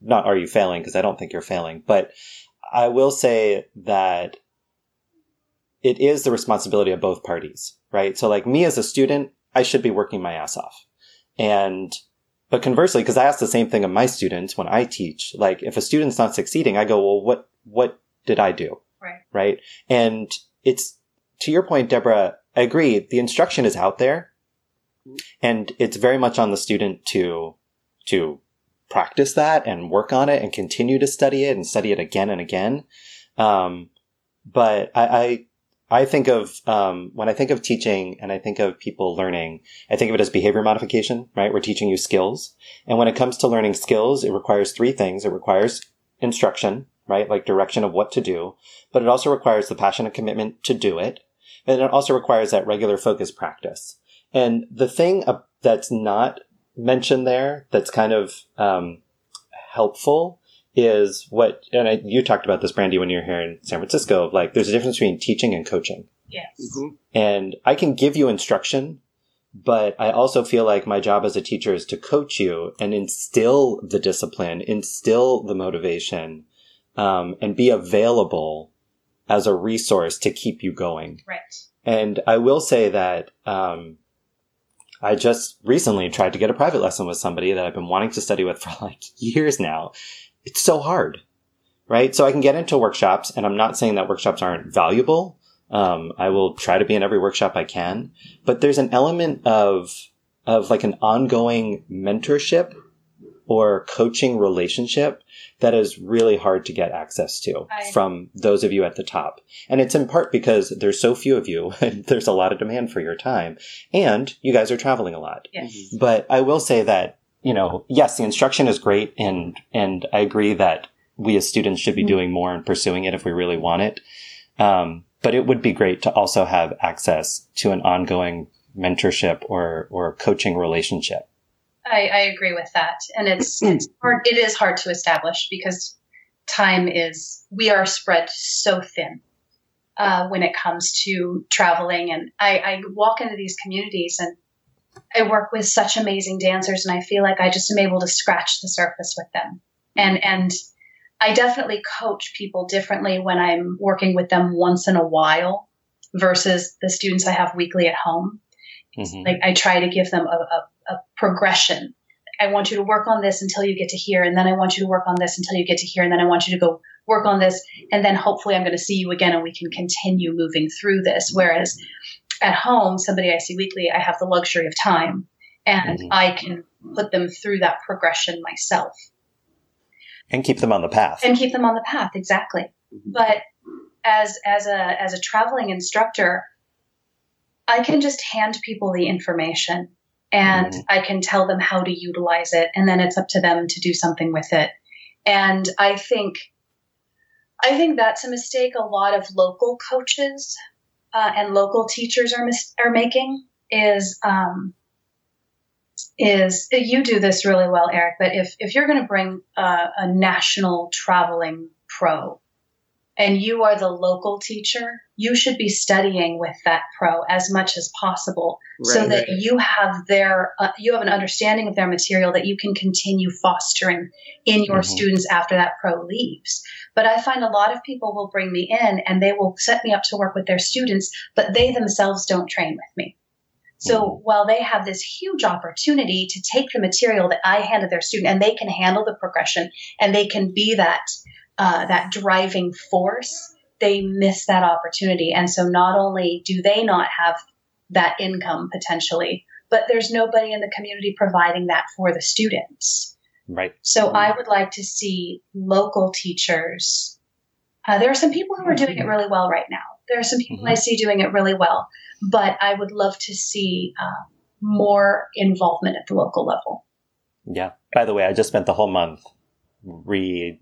not are you failing, because I don't think you're failing. But I will say that it is the responsibility of both parties, right? So like me as a student, I should be working my ass off. And, but conversely, because I ask the same thing of my students when I teach, like if a student's not succeeding, I go, well, what, what did I do? Right. Right. And it's to your point, Deborah, I agree. The instruction is out there and it's very much on the student to, to practice that and work on it and continue to study it and study it again and again. Um, but I, I, I think of um, when I think of teaching and I think of people learning, I think of it as behavior modification, right? We're teaching you skills. And when it comes to learning skills, it requires three things. It requires instruction, right? Like direction of what to do, but it also requires the passion and commitment to do it. And it also requires that regular focus practice. And the thing that's not mentioned there that's kind of um, helpful is what, and I, you talked about this, Brandi, when you were here in San Francisco. Like, there's a difference between teaching and coaching. Yes. Mhm. And I can give you instruction, but I also feel like my job as a teacher is to coach you and instill the discipline, instill the motivation, um, and be available as a resource to keep you going. Right. And I will say that um, I just recently tried to get a private lesson with somebody that I've been wanting to study with for like years now. It's so hard, right? So I can get into workshops, and I'm not saying that workshops aren't valuable. Um, I will try to be in every workshop I can, but there's an element of of like an ongoing mentorship or coaching relationship that is really hard to get access to I- from those of you at the top. And it's in part because there's so few of you and there's a lot of demand for your time and you guys are traveling a lot. Yes. But I will say that, you know, yes, the instruction is great and, and I agree that we as students should be Mhm. doing more and pursuing it if we really want it. Um, but it would be great to also have access to an ongoing mentorship or, or coaching relationship. I, I agree with that. And it's, it's hard, it is hard to establish because time is, we are spread so thin uh, when it comes to traveling. And I, I walk into these communities and I work with such amazing dancers and I feel like I just am able to scratch the surface with them. And, and I definitely coach people differently when I'm working with them once in a while versus the students I have weekly at home Mhm. like I try to give them a, a, a progression. I want you to work on this until you get to here, and then I want you to work on this until you get to here, and then I want you to go work on this, and then hopefully I'm going to see you again, and we can continue moving through this. Whereas at home, somebody I see weekly, I have the luxury of time, and Mhm. I can put them through that progression myself And keep them on the path. and keep them on the path exactly but as as a as a traveling instructor i can just hand people the information and Mhm. i can tell them how to utilize it and then it's up to them to do something with it and i think i think that's a mistake a lot of local coaches uh, and local teachers are mis- are making is um, is you do this really well, Eric. But if if you're going to bring uh, a national traveling pro, and you are the local teacher, you should be studying with that pro as much as possible, so Right. that you have their uh, you have an understanding of their material that you can continue fostering in your Mhm. students after that pro leaves. But I find a lot of people will bring me in and they will set me up to work with their students, but they themselves don't train with me. So while they have this huge opportunity to take the material that I handed their student and they can handle the progression and they can be that uh, that driving force, they miss that opportunity. And so not only do they not have that income potentially, but there's nobody in the community providing that for the students. Right. So I would like to see local teachers. Uh, there are some people who are doing it really well right now. There are some people I see doing it really well, but I would love to see uh, more involvement at the local level. Yeah. By the way, I just spent the whole month re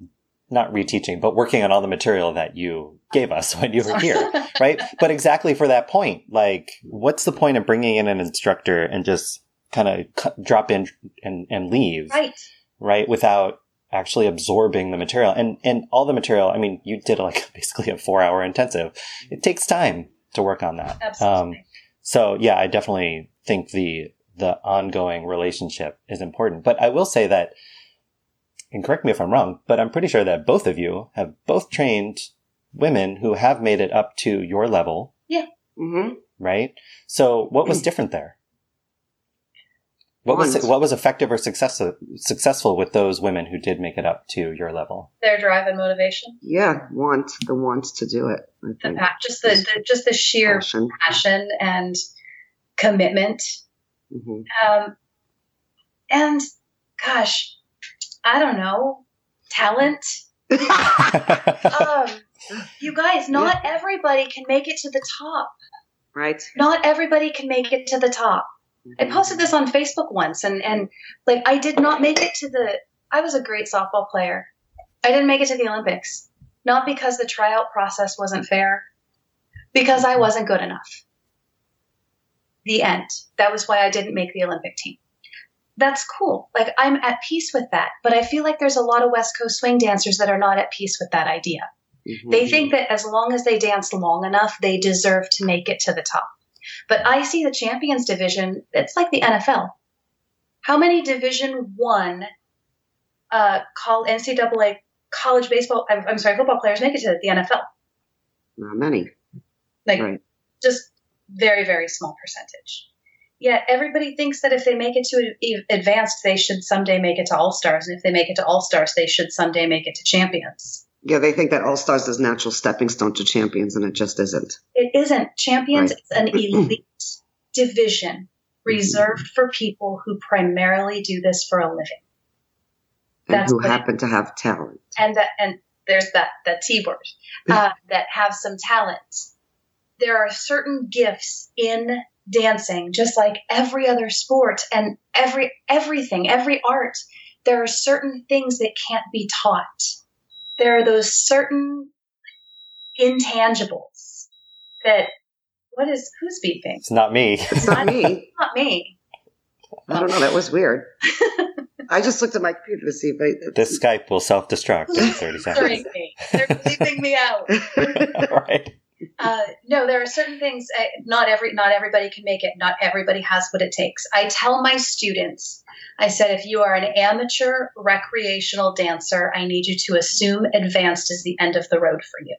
not reteaching, but working on all the material that you gave us when you were here, right? But exactly for that point, like, what's the point of bringing in an instructor and just kind of drop in and, and leave, right. right? Without actually absorbing the material and, and all the material. I mean, you did like basically a four hour intensive. It takes time to work on that. Absolutely. Um, so yeah, I definitely think the the ongoing relationship is important. But I will say that, and correct me if I'm wrong, but I'm pretty sure that both of you have both trained women who have made it up to your level Yeah. hmm right? So what was different there? What was what was effective or success, successful with those women who did make it up to your level? Their drive and motivation, Yeah, want the want to do it. The pa- just the, the just the sheer Passion. passion and commitment. hmm Um, and gosh, I don't know, talent. Um, you guys, not everybody can make it to the top. right. Not everybody can make it to the top. I Mhm. posted this on Facebook once, and and like I did not make it to the. I was a great softball player. I didn't make it to the Olympics, not because the tryout process wasn't fair, because I wasn't good enough. The end. That was why I didn't make the Olympic team. That's cool. Like I'm at peace with that, but I feel like there's a lot of West Coast swing dancers that are not at peace with that idea. Mhm. They think that as long as they dance long enough, they deserve to make it to the top. But I see the champions division, it's like the NFL. How many Division One uh, call NCAA college baseball, I'm, I'm sorry, football players make it to the NFL? not many. Like Right. just very, very small percentage. Yet everybody thinks that if they make it to advanced, they should someday make it to All Stars, and if they make it to All Stars, they should someday make it to champions. Yeah, they think that All Stars is natural stepping stone to champions, and it just isn't. It isn't. Champions Right. is an elite division reserved for people who primarily do this for a living. And That's who what it- happen to have talent. And that and there's that that T word uh, that have some talent. There are certain gifts in dancing, just like every other sport and every everything, every art. There are certain things that can't be taught. There are those certain intangibles that what is who's beeping? It's not me. It's not me. It's Not me. I don't know. That was weird. I just looked at my computer to see if I. Uh, this Skype will self destruct in 30 seconds. They're bleeping me out. right. Uh, no, there are certain things. Uh, not every, not everybody can make it. Not everybody has what it takes. I tell my students, I said, if you are an amateur recreational dancer, I need you to assume advanced is the end of the road for you.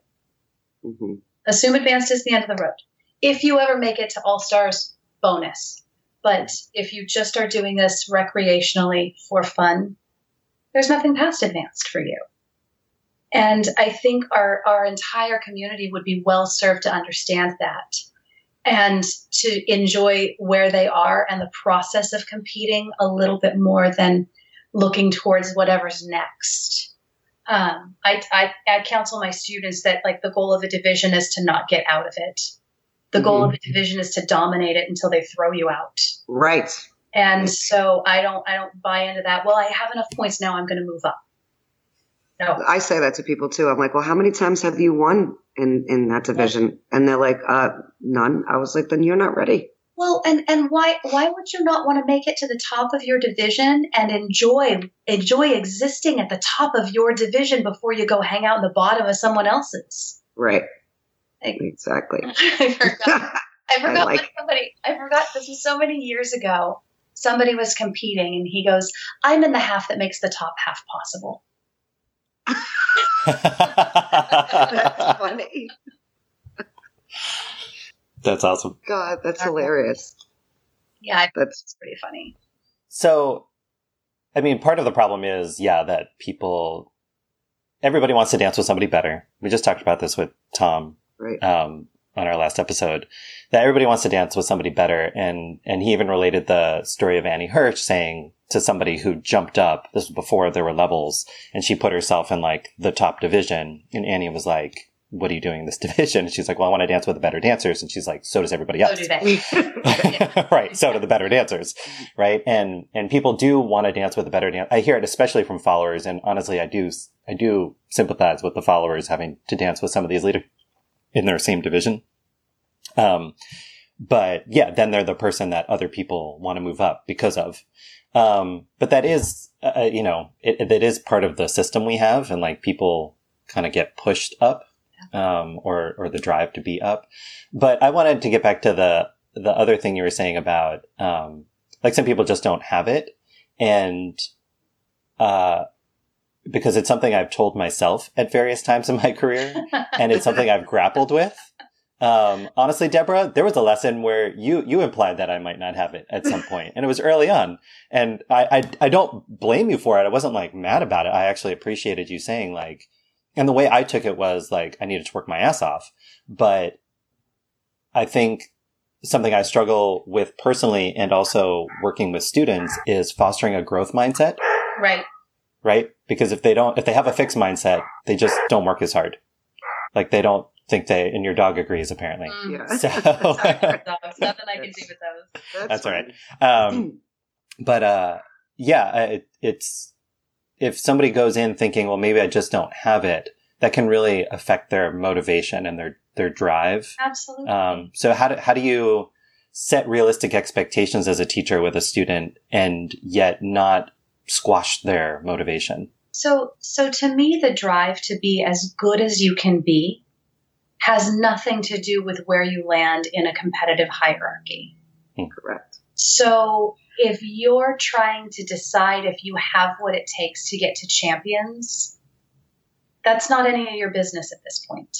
Mhm. Assume advanced is the end of the road. If you ever make it to All Stars, bonus. But if you just are doing this recreationally for fun, there's nothing past advanced for you. And I think our, our entire community would be well served to understand that and to enjoy where they are and the process of competing a little bit more than looking towards whatever's next. Um, I, I, I counsel my students that like the goal of a division is to not get out of it. The goal of a division is to dominate it until they throw you out. Right. And so I don't I don't buy into that. Well, I have enough points now. I'm going to move up. No, I say that to people too. I'm like, well, how many times have you won in in that division? And they're like, uh, none. I was like, then you're not ready. Well, and and why why would you not want to make it to the top of your division and enjoy enjoy existing at the top of your division before you go hang out in the bottom of someone else's? Right. Like- Exactly. I forgot. I forgot like- when somebody. I forgot this was so many years ago. Somebody was competing, and he goes, "I'm in the half that makes the top half possible." That's funny. That's awesome. God, that's hilarious. Yeah, That's pretty funny. So, I mean, part of the problem is, yeah, that people, everybody wants to dance with somebody better. We just talked about this with Tom right. um, on our last episode. That everybody wants to dance with somebody better, and and he even related the story of Annie Hirsch saying to somebody who jumped up. This was before there were levels, and she put herself in like the top division, and Annie was like. What are you doing in this division? And she's like, Well, I want to dance with the better dancers. And she's like, So does everybody So else. do they. right. So do the better dancers. Right. And, and people do want to dance with the better dance. I hear it especially from followers. And honestly, I do, I do sympathize with the followers having to dance with some of these leaders in their same division. Um, but yeah, then they're the person that other people want to move up because of. Um, but that is, uh, you know, it, it is part of the system we have and like people kind of get pushed up um, or or the drive to be up. But I wanted to get back to the the other thing you were saying about um, like some people just don't have it, and uh, because it's something I've told myself at various times in my career, and it's something I've grappled with. Um, honestly, Deborah, there was a lesson where you you implied that I might not have it at some point, and it was early on. And I, I I don't blame you for it. I wasn't like mad about it. I actually appreciated you saying like, and the way I took it was like I needed to work my ass off. But I think something I struggle with personally, and also working with students, is fostering a growth mindset. Right. Right. Because if they don't, if they have a fixed mindset, they just don't work as hard. Like they don't think they, and your dog agrees apparently. Mm. Yeah. So Nothing I can do with those. that's all fine. right. Um, but uh, yeah, it, it's if somebody goes in thinking, well, maybe I just don't have it, that can really affect their motivation and their their drive. Absolutely. Um, so how do how do you set realistic expectations as a teacher with a student and yet not squash their motivation? So, so to me, the drive to be as good as you can be has nothing to do with where you land in a competitive hierarchy. Hmm. Correct. So, if you're trying to decide if you have what it takes to get to champions, that's not any of your business at this point.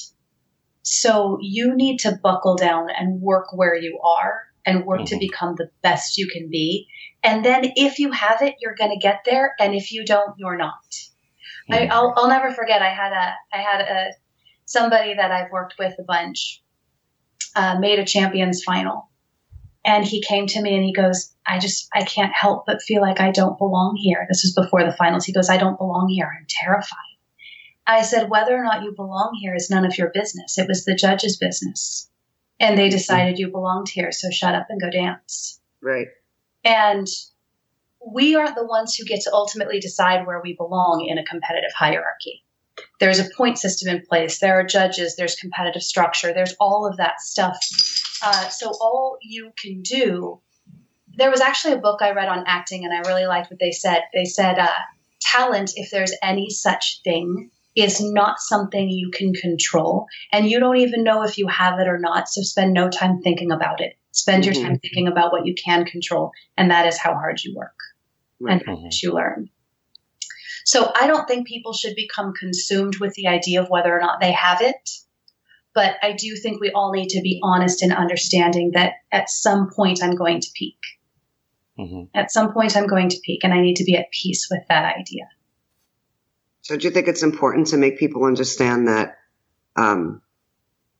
So, you need to buckle down and work where you are and work to Mhm. become the best you can be. And then, if you have it, you're going to get there. And if you don't, you're not. I, Mhm. I'll, I'll never forget. I had a, I had a, somebody that I've worked with a bunch, uh, made a champions final. And he came to me and he goes, I just, I can't help but feel like I don't belong here. This was before the finals. He goes, I don't belong here. I'm terrified. I said, whether or not you belong here is none of your business. It was the judge's business. And they decided you belonged here. So shut up and go dance. Right. And we are the ones who get to ultimately decide where we belong in a competitive hierarchy. There's a point system in place. There are judges. There's competitive structure. There's all of that stuff. Uh, so all you can do. There was actually a book I read on acting, and I really liked what they said. They said, uh, "Talent, if there's any such thing, is not something you can control, and you don't even know if you have it or not. So spend no time thinking about it. Spend your Mhm. time thinking about what you can control, and that is how hard you work Right. and how much you learn. So I don't think people should become consumed with the idea of whether or not they have it. But I do think we all need to be honest in understanding that at some point I'm going to peak. Mhm. At some point I'm going to peak, and I need to be at peace with that idea. So do you think it's important to make people understand that, um,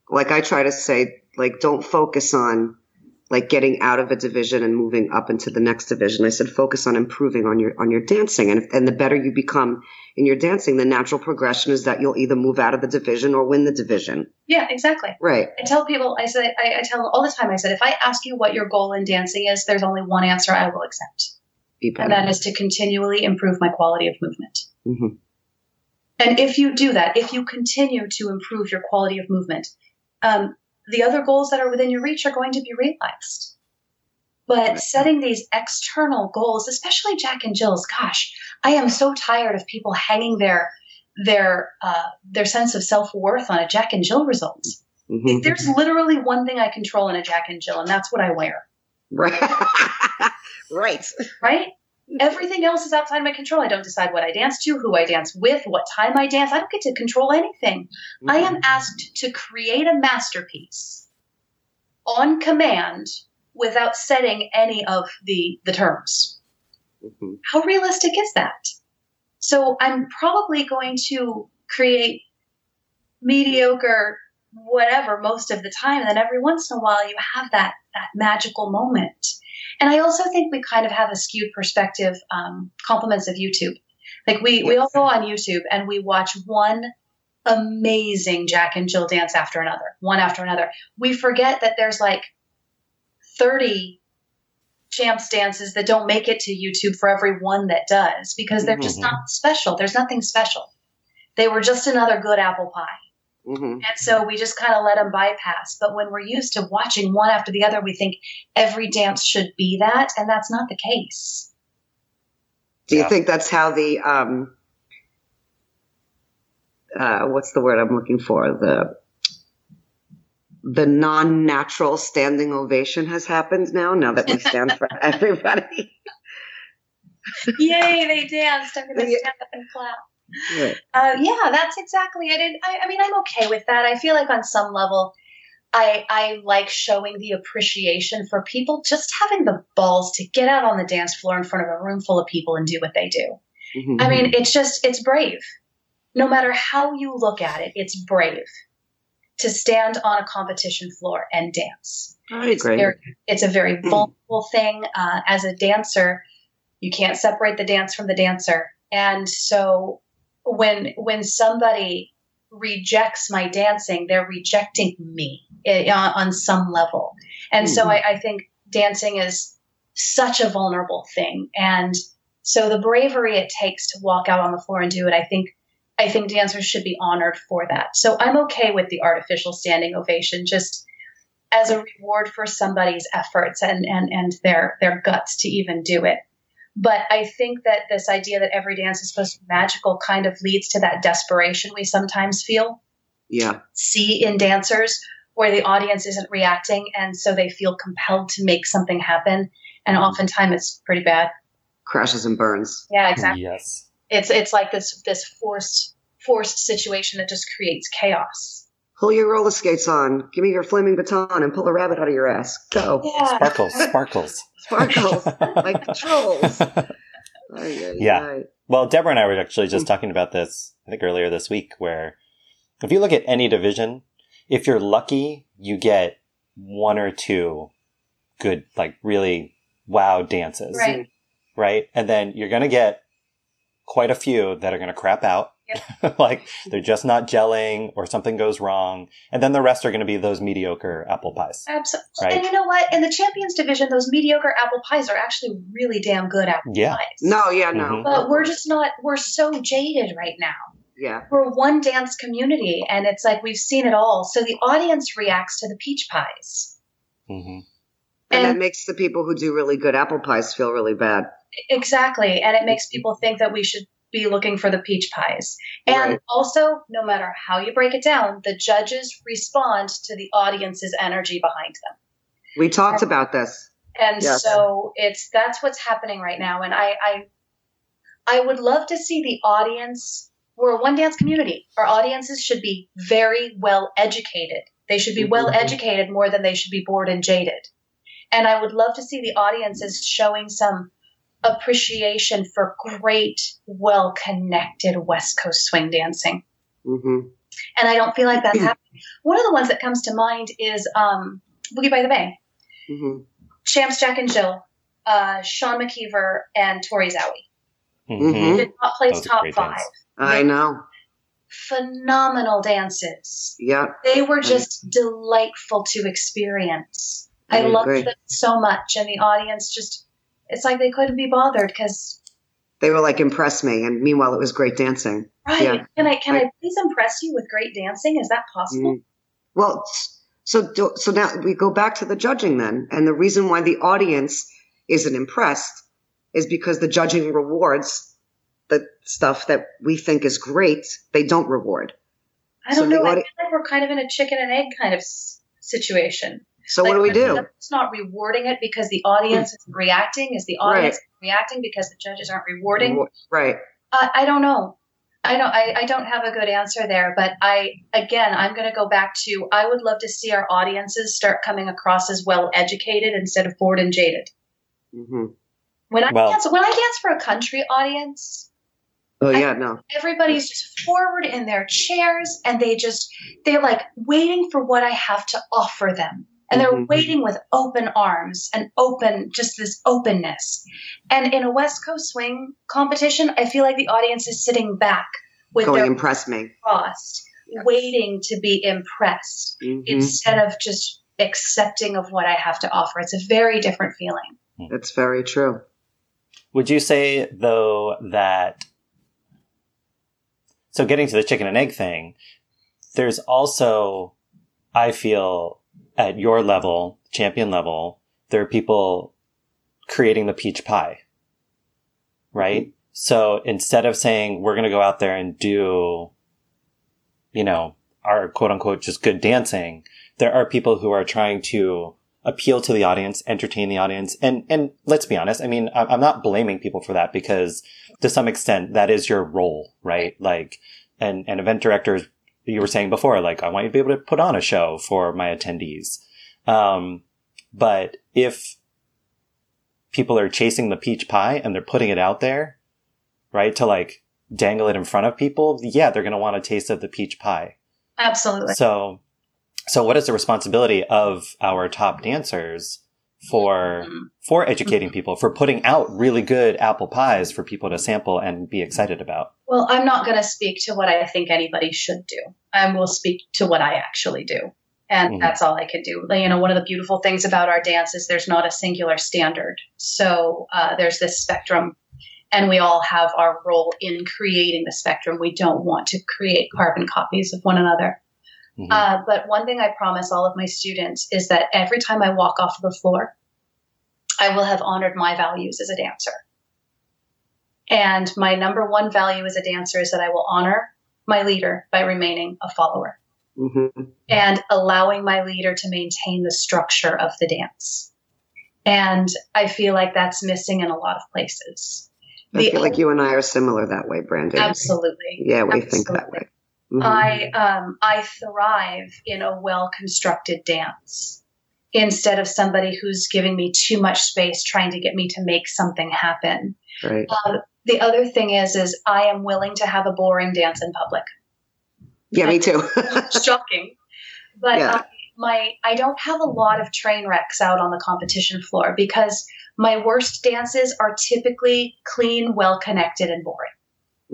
like I try to say, like don't focus on like getting out of a division and moving up into the next division. I said focus on improving on your on your dancing, and and the better you become in your dancing, the natural progression is that you'll either move out of the division or win the division. Yeah, exactly. Right. I tell people, I say, I, I tell them all the time, I said, if I ask you what your goal in dancing is, there's only one answer I will accept, and that is to continually improve my quality of movement. Mhm. And if you do that, if you continue to improve your quality of movement, um, the other goals that are within your reach are going to be realized. But setting these external goals, especially Jack and Jill's, gosh, I am so tired of people hanging their their uh, their sense of self worth on a Jack and Jill result. Mhm. There's literally one thing I control in a Jack and Jill, and that's what I wear. Right. right. Right? Everything else is outside my control. I don't decide what I dance to, who I dance with, what time I dance. I don't get to control anything. I am asked to create a masterpiece on command without setting any of the, the terms. Mhm. How realistic is that? So I'm probably going to create mediocre whatever most of the time, and then every once in a while you have that that magical moment. And I also think we kind of have a skewed perspective, um, compliments of YouTube. Like we we all go on YouTube and we watch one amazing Jack and Jill dance after another, one after another. We forget that there's like 30 champs dances that don't make it to YouTube for every one that does because they're just Mhm. not special. There's nothing special. They were just another good apple pie. Mhm. And so we just kind of let them bypass. But when we're used to watching one after the other, we think every dance should be that. And that's not the case. Do you Yeah. think that's how the um uh what's the word I'm looking for? The the non-natural standing ovation has happened now, now that we stand for everybody. Yay, they danced. I'm going to stand up and clap. Right. Uh, yeah, that's exactly it. And I, I mean, I'm okay with that. I feel like on some level, I, I like showing the appreciation for people just having the balls to get out on the dance floor in front of a room full of people and do what they do. Mhm. I mean, it's just, it's brave. No matter how you look at it, it's brave to stand on a competition floor and dance. I agree. Very- it's a very Mm. vulnerable thing. Uh, as a dancer, you can't separate the dance from the dancer. And so when, when somebody rejects my dancing, they're rejecting me eh, on, on some level. And so Mhm. I, I think dancing is such a vulnerable thing. And so the bravery it takes to walk out on the floor and do it, I think, I think dancers should be honored for that. So I'm okay with the artificial standing ovation, just as a reward for somebody's efforts and, and, and their, their guts to even do it. But I think that this idea that every dance is supposed to be magical kind of leads to that desperation we sometimes feel Yeah. see in dancers where the audience isn't reacting and so they feel compelled to make something happen and mm-hmm. oftentimes it's pretty bad Crashes and burns. yeah exactly Yes. it's it's like this this forced forced situation that just creates chaos Pull your roller skates on. Give me your flaming baton and pull a rabbit out of your ass. Go. yeah Sparkles, sparkles. Sparkles. like trolls. Ay, ay, Yeah. ay. Well, Deborah and I were actually just talking about this, I think earlier this week, where if you look at any division, if you're lucky, you get one or two good, like really wow dances. Right. Right. And then you're going to get quite a few that are going to crap out. like they're just not gelling or something goes wrong. And then the rest are going to be those mediocre apple pies. absolutely Right. and you know what in the champions division those mediocre apple pies are actually really damn good apple Yeah. pies No, yeah, no. Mhm. but we're just not we're so jaded right now Yeah. we're one dance community and it's like we've seen it all so the audience reacts to the peach pies hmm And, that makes the people who do really good apple pies feel really bad. exactly and it makes people think that we should be looking for the peach pies and Right. also no matter how you break it down the judges respond to the audience's energy behind them We talked about this. and Yes. so it's that's what's happening right now and i i i would love to see the audience we're a one dance community our audiences should be very well educated they should be well Mhm. educated more than they should be bored and jaded and i would love to see the audiences showing some appreciation for great well connected west coast swing dancing hmm and i don't feel like that's happening one of the ones that comes to mind is um, boogie by the bay hmm Champs Jack and Jill, uh, Sean McKeever, and Torri Zzaoui. Mm-hmm. Did not place top five. dances. I know. Phenomenal dances. Yeah. They were just delightful to experience. I, I loved agree. them so much, and the audience just, it's like they couldn't be bothered because, They were like, impress me. And meanwhile, it was great dancing. right, Yeah. can I can I, I- please impress you with great dancing? Is that possible? Mm. Well, so so now we go back to the judging then, and the reason why the audience isn't impressed is because the judging rewards the stuff that we think is great. They don't reward. I don't the know. I feel like we're kind of in a chicken and egg kind of situation. So Like, what do we do? It's not rewarding it because the audience isn't reacting. Is the audience reacting because the judges aren't rewarding? Right. Uh, I don't know. I don't. I, I don't have a good answer there. But I again, I'm going to go back to. I would love to see our audiences start coming across as well educated instead of bored and jaded. hmm When I Well- dance, when I dance for a country audience, Oh yeah, no. everybody's just forward in their chairs and they just they're like waiting for what I have to offer them. And they're Mhm. waiting with open arms and open just this openness. And in a West Coast swing competition, I feel like the audience is sitting back with Going their impress me. crossed, waiting to be impressed hmm instead of just accepting of what I have to offer. It's a very different feeling. It's very true. Would you say though that so getting to the chicken and egg thing, there's also I feel at your level, champion level, there are people creating the peach pie. Right? Mm-hmm. So instead of saying we're going to go out there and do you know, our quote unquote just good dancing, there are people who are trying to appeal to the audience, entertain the audience. And, and let's be honest. I mean, I'm not blaming people for that because to some extent that is your role, right? Like an, an event director is you were saying before, like I want you to be able to put on a show for my attendees. Um, but if people are chasing the peach pie and they're putting it out there, right, to like dangle it in front of people, yeah, they're going to want a taste of the peach pie. Absolutely. So, so what is the responsibility of our top dancers for Mhm. for educating people for putting out really good apple pies for people to sample and be excited about? Well, I'm not going to speak to what I think anybody should do. I will speak to what I actually do. And Mhm. that's all I can do. You know, one of the beautiful things about our dance is there's not a singular standard. So uh, there's this spectrum, and we all have our role in creating the spectrum. We don't want to create carbon copies of one another. Mhm. Uh, but one thing I promise all of my students is that every time I walk off the floor, I will have honored my values as a dancer. And my number one value as a dancer is that I will honor my leader by remaining a follower hmm and allowing my leader to maintain the structure of the dance. And I feel like that's missing in a lot of places. I The- feel like you and I are similar that way, Brandi. Absolutely. Yeah, we think that way. Mhm. I um, I thrive in a well constructed dance instead of somebody who's giving me too much space trying to get me to make something happen. right. Uh, the other thing is is I am willing to have a boring dance in public. Yeah, me too. Shocking, but Yeah. I, my I don't have a lot of train wrecks out on the competition floor because my worst dances are typically clean, well connected, and boring.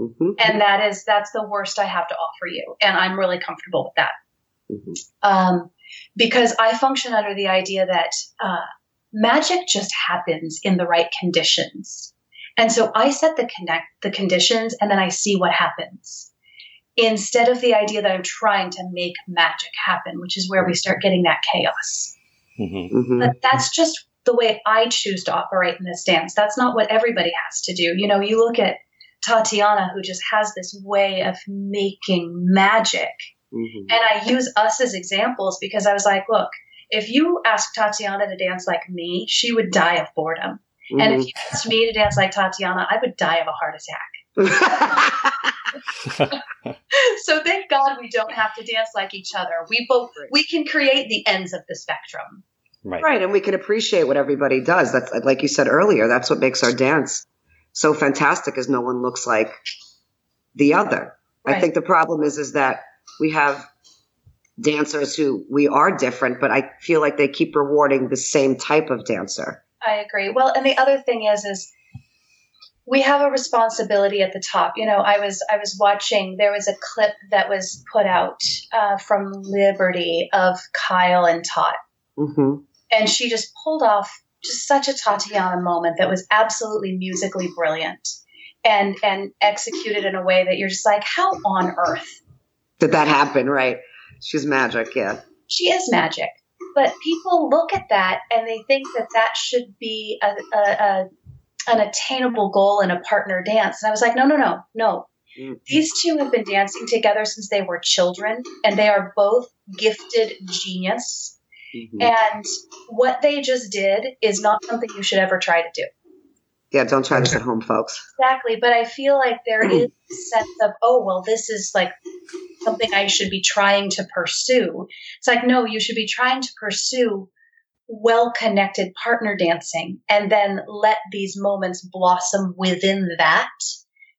Hmm And that is that's the worst I have to offer you, and I'm really comfortable with that. hmm um, because I function under the idea that uh, magic just happens in the right conditions, and so I set the connect the conditions, and then I see what happens. Instead of the idea that I'm trying to make magic happen, which is where we start getting that chaos. Mhm. hmm But that's just the way I choose to operate in this dance. That's not what everybody has to do. You know, you look at Tatiana, who just has this way of making magic hmm and I use us as examples because I was like, look, if you ask Tatiana to dance like me, she would die of boredom. And Mm-hmm. if you asked me to dance like Tatiana, I would die of a heart attack. So thank God we don't have to dance like each other. We both we can create the ends of the spectrum. Right. right, and we can appreciate what everybody does. That's like you said earlier. That's what makes our dance so fantastic. Is no one looks like the other. I think the problem is is that we have dancers who we are different, but I feel like they keep rewarding the same type of dancer. I agree. Well, and the other thing is is we have a responsibility at the top. You know, I was I was watching. There was a clip that was put out uh, from Liberty of Kyle and Tot, hmm and she just pulled off just such a Tatiana moment that was absolutely musically brilliant and and executed in a way that you're just like, how on earth? Did that happen? Right? She's magic. Yeah. She is magic. But people look at that and they think that that should be a, a, a an attainable goal in a partner dance. And I was like, no, no, no, no. Mhm. These two have been dancing together since they were children, and they are both gifted genius. Mhm. And what they just did is not something you should ever try to do. Yeah. Don't try this at home, folks. Exactly. But I feel like there is a sense of, oh, well, this is like something I should be trying to pursue. It's like, no, you should be trying to pursue well connected partner dancing and then let these moments blossom within that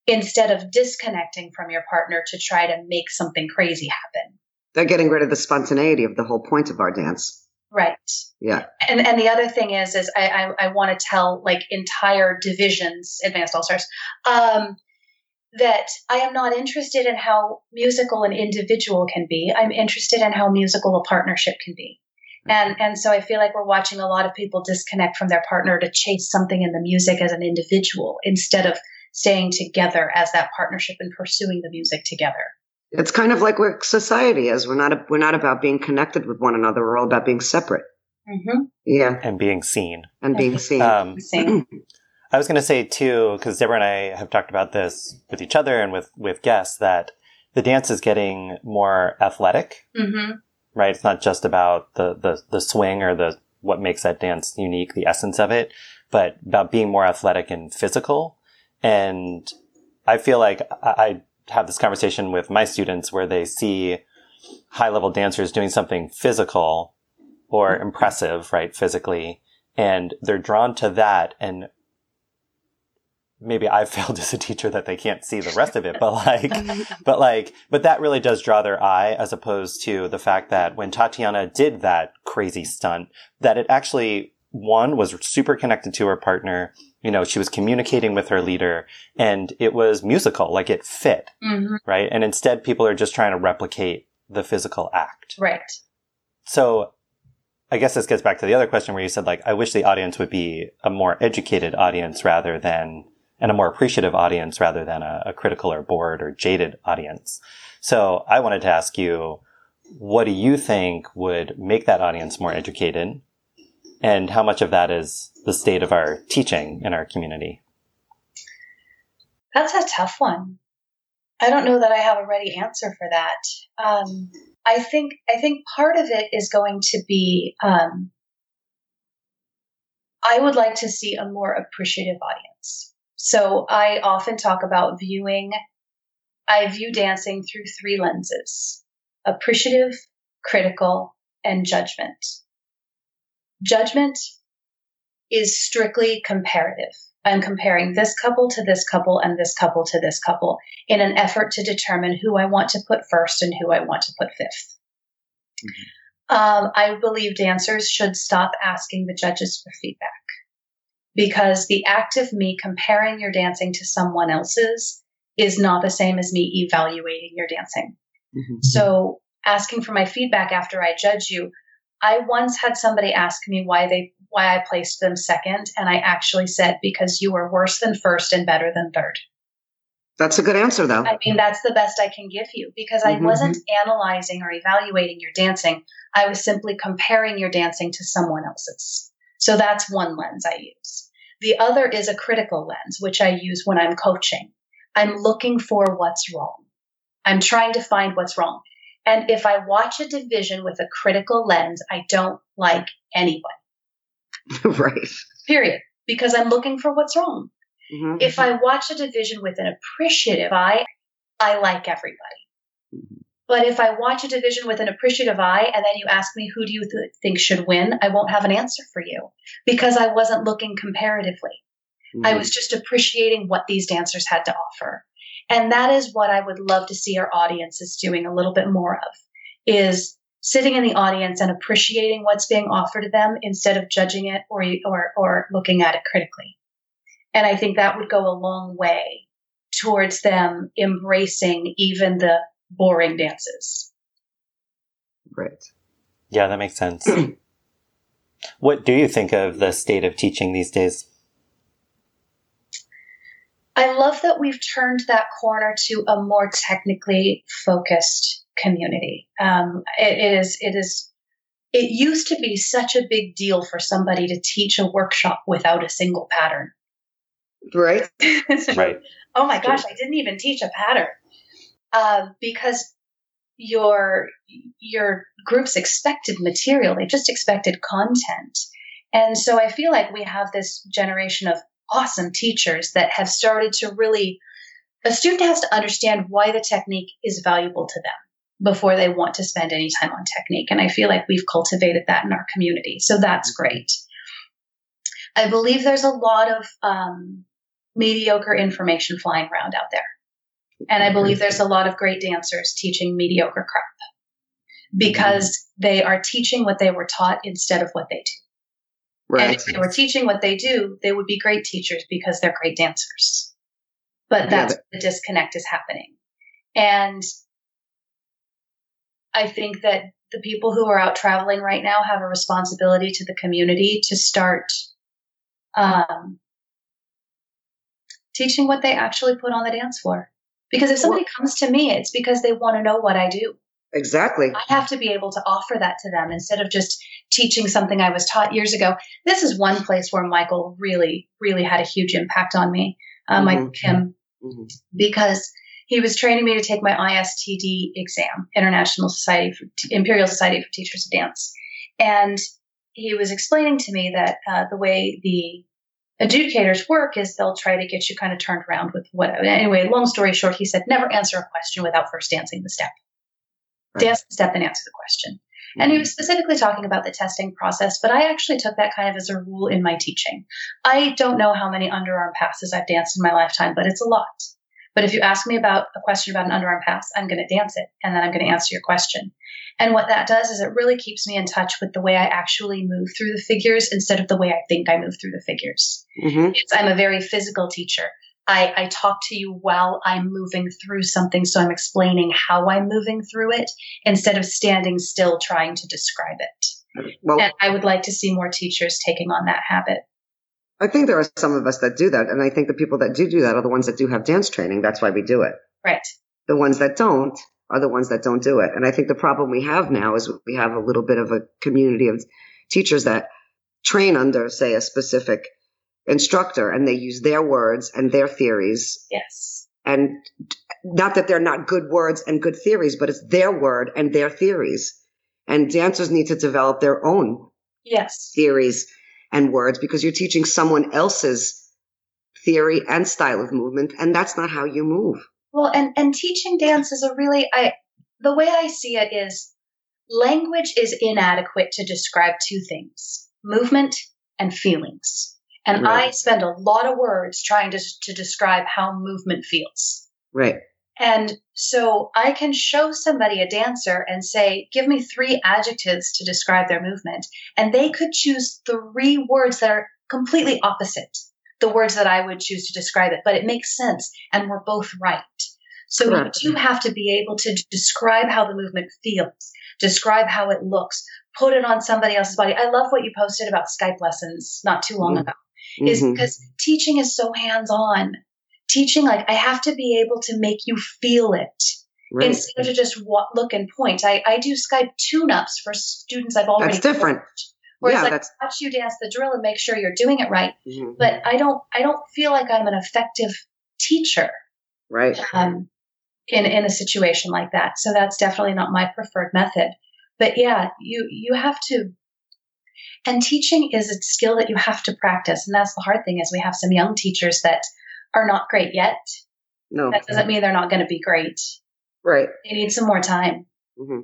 instead of disconnecting from your partner to try to make something crazy happen. They're getting rid of the spontaneity of the whole point of our dance. Right. Yeah. and and the other thing is is I I, I want to tell like entire divisions, advanced all stars, um, that I am not interested in how musical an individual can be. I'm interested in how musical a partnership can be. And and so I feel like we're watching a lot of people disconnect from their partner to chase something in the music as an individual instead of staying together as that partnership and pursuing the music together. It's kind of like where society is. We're not we're not about being connected with one another. We're all about being separate. Mm-hmm. Yeah, And being seen. and being seen. Um, Same. I was going to say too, because Deborah and I have talked about this with each other and with, with guests, that the dance is getting more athletic, Mm-hmm. right? It's not just about the, the, the swing or the, what makes that dance unique, the essence of it, but about being more athletic and physical. And I feel like I, I have this conversation with my students where they see high level dancers doing something physical or mm-hmm. impressive, right? Physically. And they're drawn to that and maybe I've failed as a teacher that they can't see the rest of it, but like, but like, but that really does draw their eye as opposed to the fact that when Tatiana did that crazy stunt, that it actually, one was super connected to her partner. You know, she was communicating with her leader and it was musical, like it fit, mm-hmm. right? And instead people are just trying to replicate the physical act. Right. So I guess this gets back to the other question where you said like, I wish the audience would be a more educated audience rather than and a more appreciative audience rather than a, a critical or bored or jaded audience. So I wanted to ask you, what do you think would make that audience more educated? And how much of that is the state of our teaching in our community? That's a tough one. I don't know that I have a ready answer for that. Um, I think I think part of it is going to be um, I would like to see a more appreciative audience. So I often talk about viewing, I view dancing through three lenses appreciative, critical, and judgment. Judgment is strictly comparative. I'm comparing this couple to this couple and this couple to this couple in an effort to determine who I want to put first and who I want to put 5th mm-hmm. um, I believe dancers should stop asking the judges for feedback because the act of me comparing your dancing to someone else's is not the same as me evaluating your dancing. Mm-hmm. So asking for my feedback after I judge you, I once had somebody ask me why they why I placed them second and I actually said because you were worse than first and better than third. That's a good answer though. I mean that's the best I can give you because mm-hmm. I wasn't analyzing or evaluating your dancing. I was simply comparing your dancing to someone else's. So that's one lens I use. The other is a critical lens, which I use when I'm coaching. I'm looking for what's wrong. I'm trying to find what's wrong. And if I watch a division with a critical lens, I don't like anyone. right. Period. Because I'm looking for what's wrong. Mm-hmm. If I watch a division with an appreciative eye, I like everybody. Mm-hmm. But if I watch a division with an appreciative eye and then you ask me who do you th- think should win, I won't have an answer for you because I wasn't looking comparatively. Mm-hmm. I was just appreciating what these dancers had to offer. And that is what I would love to see our audiences doing a little bit more of is sitting in the audience and appreciating what's being offered to them instead of judging it or, or, or looking at it critically. And I think that would go a long way towards them embracing even the boring dances. Right. Yeah, that makes sense. what do you think of the state of teaching these days? I love that we've turned that corner to a more technically focused community. Um, it, it is, it is, it used to be such a big deal for somebody to teach a workshop without a single pattern. Right. right. Oh my gosh, I didn't even teach a pattern uh, because your your group's expected material they just expected content and so i feel like we have this generation of awesome teachers that have started to really a student has to understand why the technique is valuable to them before they want to spend any time on technique. And i feel like we've cultivated that in our community. So that's mm-hmm. great. I believe there's a lot of um, mediocre information flying around out there. And I mm-hmm. believe there's a lot of great dancers teaching mediocre crap because mm-hmm. they are teaching what they were taught instead of what they do. Right. And if they were teaching what they do, they would be great teachers because they're great dancers. But that's yeah, the disconnect is happening. And I think that the people who are out traveling right now have a responsibility to the community to start um, teaching what they actually put on the dance floor. Because if somebody comes to me, it's because they want to know what I do. Exactly. I have to be able to offer that to them instead of just teaching something I was taught years ago. This is one place where Michael really, really had a huge impact on me, uh, mm-hmm. Michael Kim, mm-hmm. because he was training me to take my ISTD exam, International Society for Imperial Society for Teachers of Dance, and he was explaining to me that uh, the way the adjudicators work is they'll try to get you kind of turned around with what. Anyway, long story short, he said never answer a question without first dancing the step. Right. Dance the step and answer the question. And he was specifically talking about the testing process, but I actually took that kind of as a rule in my teaching. I don't know how many underarm passes I've danced in my lifetime, but it's a lot. But if you ask me about a question about an underarm pass, I'm going to dance it and then I'm going to answer your question. And what that does is it really keeps me in touch with the way I actually move through the figures instead of the way I think I move through the figures. Mm-hmm. It's, I'm a very physical teacher. I, I talk to you while I'm moving through something, so I'm explaining how I'm moving through it instead of standing still trying to describe it. Well, And I would like to see more teachers taking on that habit. I think there are some of us that do that, and I think the people that do do that are the ones that do have dance training. That's why we do it. Right. The ones that don't are the ones that don't do it. And I think the problem we have now is we have a little bit of a community of teachers that train under, say, a specific instructor, and they use their words and their theories Yes. and not that they're not good words and good theories, but it's their word and their theories. And dancers need to develop their own Yes. theories and words because you're teaching someone else's theory and style of movement, and that's not how you move. Well, and, and teaching dance is a really, I, the way I see it is language is inadequate to describe two things movement and feelings. And Right. I spend a lot of words trying to, to describe how movement feels. Right. And so I can show somebody a dancer and say, give me three adjectives to describe their movement. And they could choose three words that are completely opposite the words that I would choose to describe it, but it makes sense and we're both right. So Correct. you do have to be able to describe how the movement feels, describe how it looks, put it on somebody else's body. I love what you posted about Skype lessons not too long Mhm. ago is Mhm. because teaching is so hands on. Teaching, like, I have to be able to make you feel it Right. instead of just wa- look and point. I, I do Skype tune ups for students I've already That's different. coached, Where Yeah, it's like, that's- watch you dance the drill and make sure you're doing it right. Mhm. But I don't, I don't feel like I'm an effective teacher Right. um, in in a situation like that. So that's definitely not my preferred method. But yeah, you you have to. And teaching is a skill that you have to practice, and that's the hard thing. Is we have some young teachers that are not great yet. No. That doesn't mean they're not going to be great. Right. They need some more time. hmm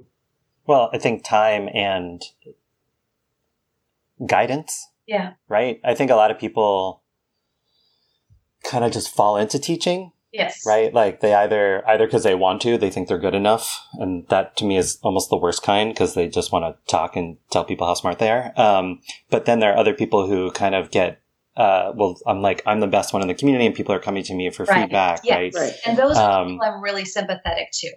Well, I think time and guidance, Yeah. right? I think a lot of people kind of just fall into teaching, Yes. right? Like they either either because they want to, they think they're good enough, and that to me is almost the worst kind because they just want to talk and tell people how smart they are. Um, but then there are other people who kind of get, uh, well, I'm like I'm the best one in the community, and people are coming to me for Right. feedback, Yes. right? Right. And those are Um, people I'm really sympathetic to.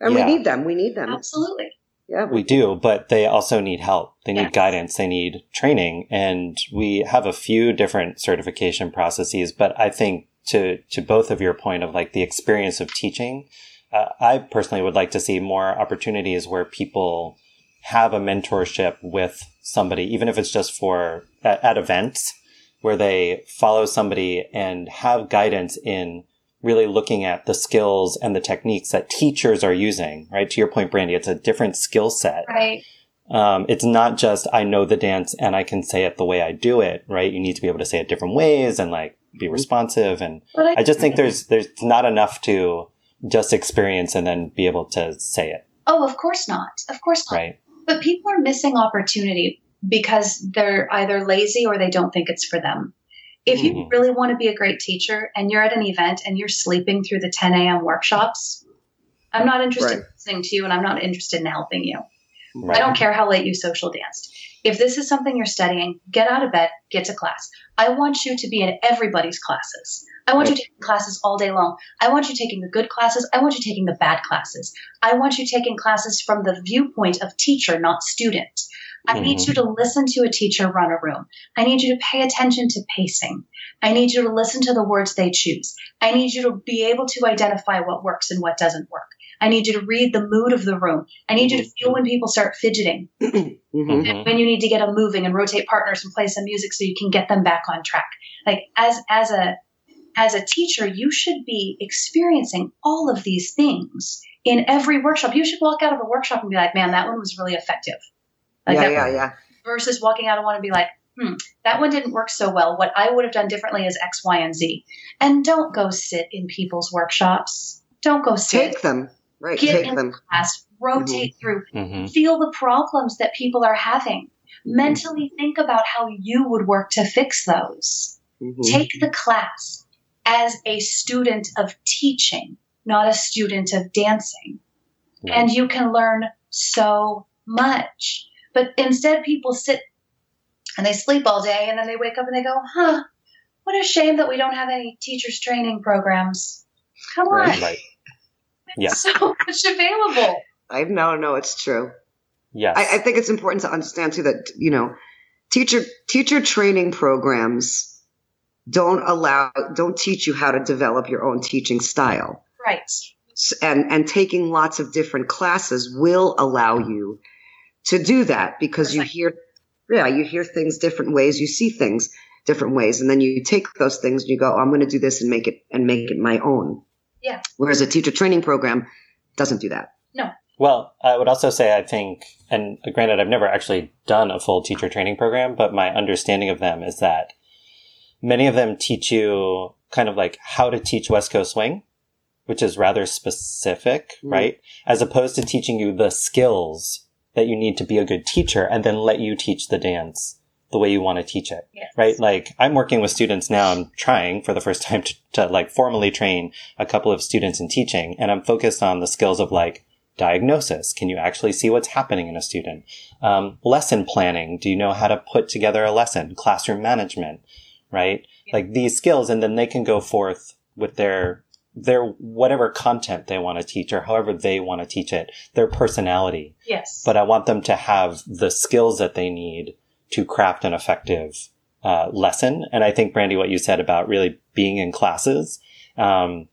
And Yeah. we need them. We need them. Absolutely. Yeah. We do, but they also need help. They need Yes. guidance. They need training. And we have a few different certification processes, but I think to, to both of your point of like the experience of teaching, uh, I personally would like to see more opportunities where people have a mentorship with somebody, even if it's just for at, at events where they follow somebody and have guidance in really looking at the skills and the techniques that teachers are using, right? To your point, Brandi, it's a different skill set. Right. Um, it's not just I know the dance and I can say it the way I do it, right? You need to be able to say it different ways and like be responsive. And But I just think there's there's not enough to just experience and then be able to say it, Oh, of course not. Of course not. right? But people are missing opportunity because they're either lazy or they don't think it's for them. If you Mhm. really want to be a great teacher and you're at an event and you're sleeping through the 10 a.m. workshops, I'm not interested in listening to you and I'm not interested in helping you. Right. I don't care how late you social danced. If this is something you're studying, get out of bed, get to class. I want you to be in everybody's classes. I want you taking classes all day long. I want you taking the good classes. I want you taking the bad classes. I want you taking classes from the viewpoint of teacher, not student. I need Mhm. you to listen to a teacher run a room. I need you to pay attention to pacing. I need you to listen to the words they choose. I need you to be able to identify what works and what doesn't work. I need you to read the mood of the room. I need you to feel when people start fidgeting hmm Mhm. when you need to get them moving and rotate partners and play some music so you can get them back on track. Like as as a as a teacher, you should be experiencing all of these things in every workshop. You should walk out of a workshop and be like, "Man, that one was really effective." Like yeah, yeah, yeah. versus walking out of one and be like, hmm, that one didn't work so well. What I would have done differently is X, Y, and Z. And don't go sit in people's workshops. Don't go sit. Take them. Right. Get Take in them. class, rotate through, hmm feel the problems that people are having. Mentally think about how you would work to fix those. Mhm. Take the class as a student of teaching, not a student of dancing. And you can learn so much. But instead, people sit and they sleep all day and then they wake up and they go, huh, what a shame that we don't have any teachers training programs. Come on. Right. Right. Yeah. So much available. I no, no, it's true. Yes. I, I think it's important to understand too that you know, teacher teacher training programs don't allow don't teach you how to develop your own teaching style. Right. And and taking lots of different classes will allow you to do that because you hear yeah, you hear things different ways, you see things different ways and then you take those things and you go, oh, I'm going to do this and make it and make it my own. Yeah. Whereas a teacher training program doesn't do that. No. Well, I would also say I think, and granted, I've never actually done a full teacher training program, but my understanding of them is that many of them teach you kind of like how to teach West Coast swing, which is rather specific, Mm. right? As opposed to teaching you the skills that you need to be a good teacher and then let you teach the dance the way you want to teach it Yes. right? Like I'm working with students now. I'm trying for the first time to, to like formally train a couple of students in teaching and I'm focused on the skills of like diagnosis. Can you actually see what's happening in a student? Um, lesson planning. Do you know how to put together a lesson? Classroom management, right? Yeah. Like these skills and then they can go forth with their their whatever content they want to teach or however they want to teach it, their personality Yes. but I want them to have the skills that they need to craft an effective uh, lesson. And I think, Brandi, what you said about really being in classes, um,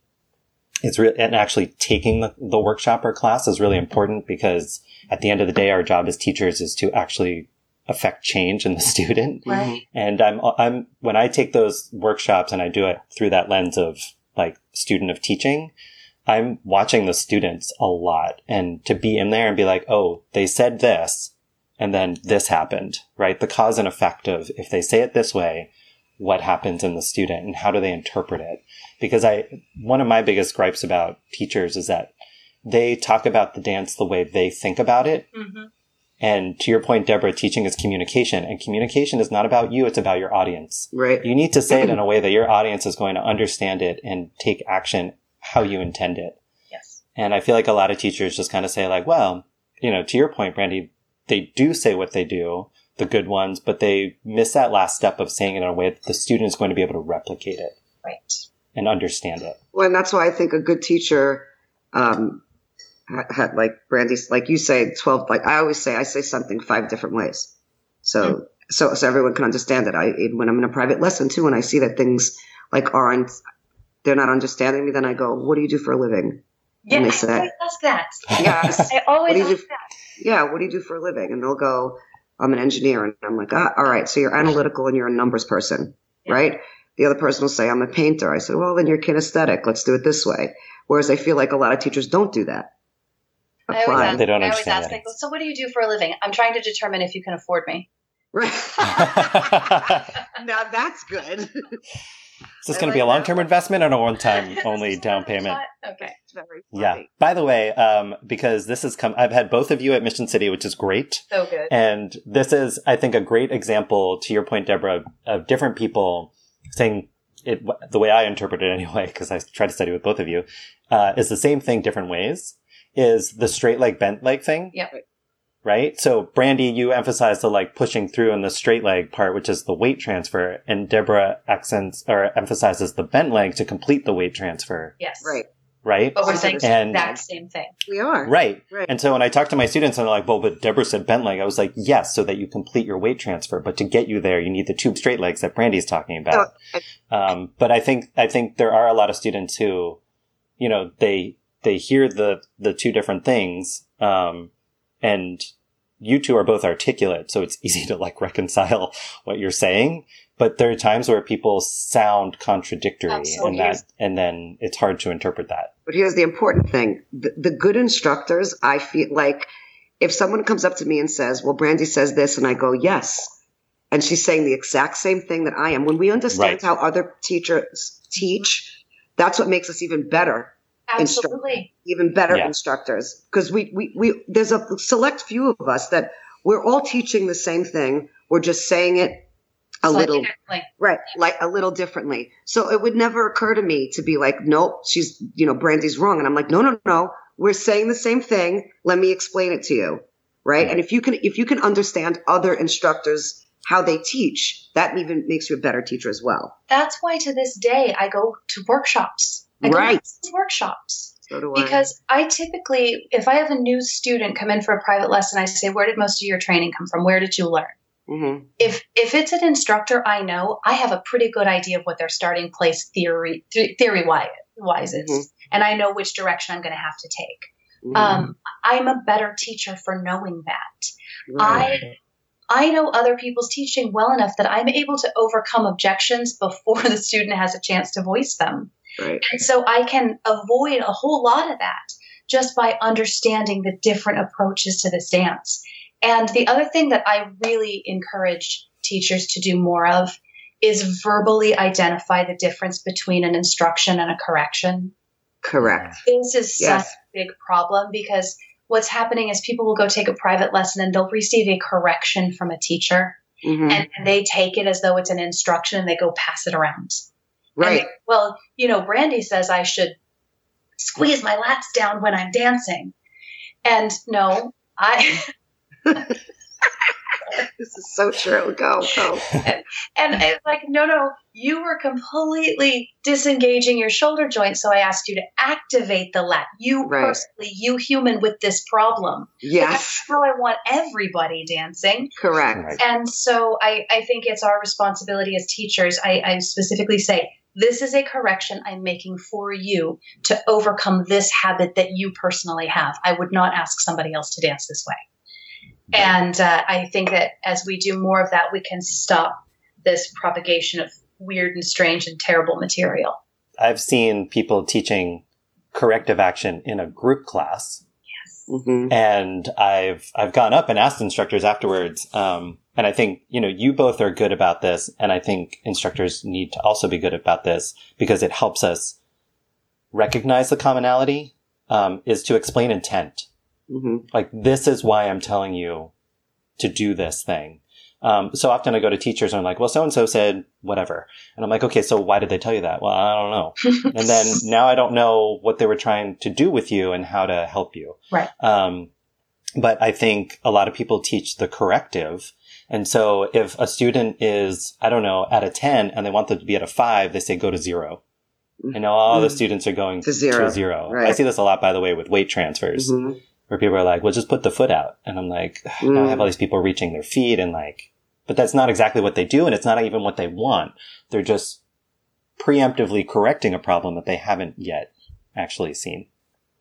it's real, and actually taking the, the workshop or class is really important because at the end of the day, our job as teachers is to actually affect change in the student. right. And I'm, I'm, when I take those workshops and I do it through that lens of like student of teaching, I'm watching the students a lot and to be in there and be like, oh, they said this and then this happened, right? The cause and effect of if they say it this way, what happens in the student and how do they interpret it? Because I, one of my biggest gripes about teachers is that they talk about the dance the way they think about it. hmm And to your point, Deborah, teaching is communication and communication is not about you. It's about your audience. Right. You need to say it in a way that your audience is going to understand it and take action how you intend it. Yes. And I feel like a lot of teachers just kind of say like, well, you know, to your point, Brandi, they do say what they do, the good ones, but they miss that last step of saying it in a way that the student is going to be able to replicate it Right. and understand it. Well, and that's why I think a good teacher, um, had, had like Brandi's, like you say, twelve. Like I always say, I say something five different ways, so so so everyone can understand it. I even when I'm in a private lesson too, and I see that things like aren't, they're not understanding me, then I go, "What do you do for a living?" Yeah. And they I say- always ask that. Yes. I always What do you ask do? that. yeah, what do you do for a living? And they'll go, I'm an engineer. And I'm like, ah, all right, so you're analytical and you're a numbers person, Yeah. right? The other person will say, I'm a painter. I said, well, then you're kinesthetic. Let's do it this way. Whereas I feel like a lot of teachers don't do that. I always ask, They don't I always understand ask, that. I so what do you do for a living? I'm trying to determine if you can afford me. Right. now that's good. Is this going to be a long term investment or a one time only down payment? Okay. Very funny. Yeah. By the way, um, because this has come, I've had both of you at Mission City, which is great. So good. And this is, I think, a great example, to your point, Deborah, of different people saying it the way I interpret it anyway, because I try to study with both of you, uh, is the same thing different ways. Is the straight leg, bent leg thing? Yep. Right. So, Brandi, you emphasize the like pushing through in the straight leg part, which is the weight transfer, and Deborah accents or emphasizes the bent leg to complete the weight transfer. Yes. Right. Right. But we're saying the And- exact same thing. We are. Right. Right. And so when I talk to my students and they're like, well, but Deborah said bent leg, I was like, yes, so that you complete your weight transfer. But to get you there, you need the two straight legs that Brandi's talking about. Um, but I think, I think there are a lot of students who, you know, they, they hear the, the two different things. Um, and you two are both articulate. So it's easy to like reconcile what you're saying. But there are times where people sound contradictory Absolutely. and that, and then it's hard to interpret that. But here's the important thing the, the good instructors, I feel like if someone comes up to me and says, Well, Brandi says this, and I go, Yes, and she's saying the exact same thing that I am. When we understand Right. how other teachers teach, that's what makes us even better, Absolutely. even better Yeah. instructors. Because we, we, we, there's a select few of us that we're all teaching the same thing. We're just saying it a Slightly little differently. Right, like a little differently. So it would never occur to me to be like, nope, she's, you know, Brandi's wrong. And I'm like, no, no, no, we're saying the same thing. Let me explain it to you. Right. Yeah. And if you can, if you can understand other instructors, how they teach, that even makes you a better teacher as well. That's why to this day I go to workshops. I go Right. to workshops. So do I. Because I typically, if I have a new student come in for a private lesson, I say, Where did most of your training come from? Where did you learn? Mhm. If if it's an instructor I know, I have a pretty good idea of what their starting place theory theory wise, wise is, Mhm. and I know which direction I'm going to have to take. Mhm. Um, I'm a better teacher for knowing that. Right. I I know other people's teaching well enough that I'm able to overcome objections before the student has a chance to voice them. Right. And so I can avoid a whole lot of that just by understanding the different approaches to this dance. And the other thing that I really encourage teachers to do more of is verbally identify the difference between an instruction and a correction. Correct. This is Yes. such a big problem because what's happening is people will go take a private lesson and they'll receive a correction from a teacher Mhm. and, and they take it as though it's an instruction and they go pass it around. And Right. they- well, you know, Brandi says I should squeeze my lats down when I'm dancing. And no, I This is so true. Go, go. and it's like, no, no, you were completely disengaging your shoulder joint, so I asked you to activate the lat. You Right. personally, you human with this problem. Yes. That's how I want everybody dancing. Correct. And so I, I think it's our responsibility as teachers. I, I specifically say, this is a correction I'm making for you to overcome this habit that you personally have. I would not ask somebody else to dance this way. And uh, I think that as we do more of that, we can stop this propagation of weird and strange and terrible material. I've seen people teaching corrective action in a group class hmm and I've I've gone up and asked instructors afterwards. Um, and I think you know you both are good about this, and I think instructors need to also be good about this because it helps us recognize the commonality. Um, is to explain intent. hmm Like this is why I'm telling you to do this thing. Um, so often I go to teachers and I'm like, well, so and so said whatever, and I'm like, okay, so why did they tell you that? Well, I don't know. and then now I don't know what they were trying to do with you and how to help you. Right. Um, but I think a lot of people teach the corrective. And so if a student is, I don't know, at a 10 and they want them to be at a five, they say go to zero. I know all the Mhm. students are going To zero. To zero. Right. I see this a lot, by the way, with weight transfers Mhm. Where people are like, well, just put the foot out. And I'm like, now I have all these people reaching their feet and like, but that's not exactly what they do. And it's not even what they want. They're just preemptively correcting a problem that they haven't yet actually seen.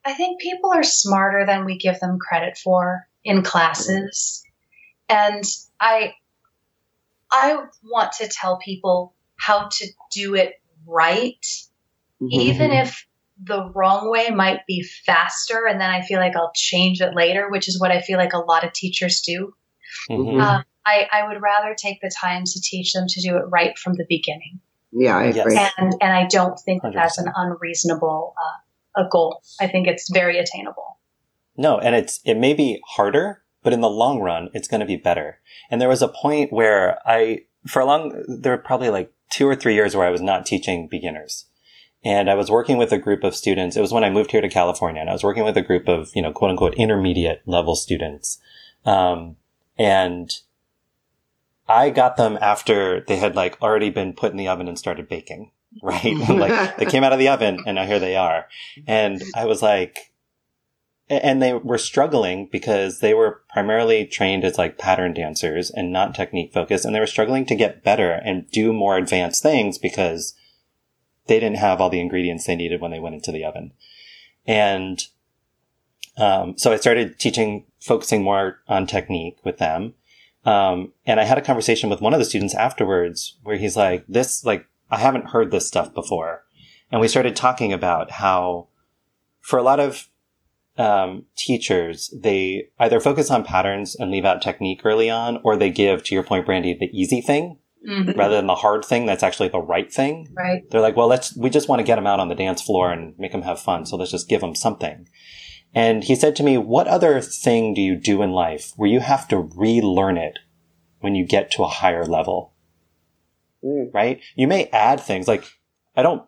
I think people are smarter than we give them credit for in classes. And I I want to tell people how to do it right, Mhm. even if the wrong way might be faster and then I feel like I'll change it later, which is what I feel like a lot of teachers do. Mhm. Um, I, I would rather take the time to teach them to do it right from the beginning. Yeah, I Yes. agree. And and I don't think that that's an unreasonable uh, a goal. I think it's very attainable. No, and it's it may be harder, but in the long run, it's going to be better. And there was a point where I, for a long, there were probably like two or three years where I was not teaching beginners, and I was working with a group of students. It was when I moved here to California, and I was working with a group of you know quote unquote intermediate level students, um, and I got them after they had like already been put in the oven and started baking. Right. like they came out of the oven and now here they are. And I was like, and they were struggling because they were primarily trained as like pattern dancers and not technique focused. And they were struggling to get better and do more advanced things because they didn't have all the ingredients they needed when they went into the oven. And, um, so I started teaching, focusing more on technique with them. Um, and I had a conversation with one of the students afterwards where he's like, this, like, I haven't heard this stuff before. And we started talking about how for a lot of um, teachers, they either focus on patterns and leave out technique early on, or they give, to your point, Brandi, the easy thing Mhm. rather than the hard thing that's actually the right thing. Right. They're like, well, let's, we just want to get them out on the dance floor and make them have fun. So let's just give them something. And he said to me, what other thing do you do in life where you have to relearn it when you get to a higher level? Mm. Right? You may add things like, I don't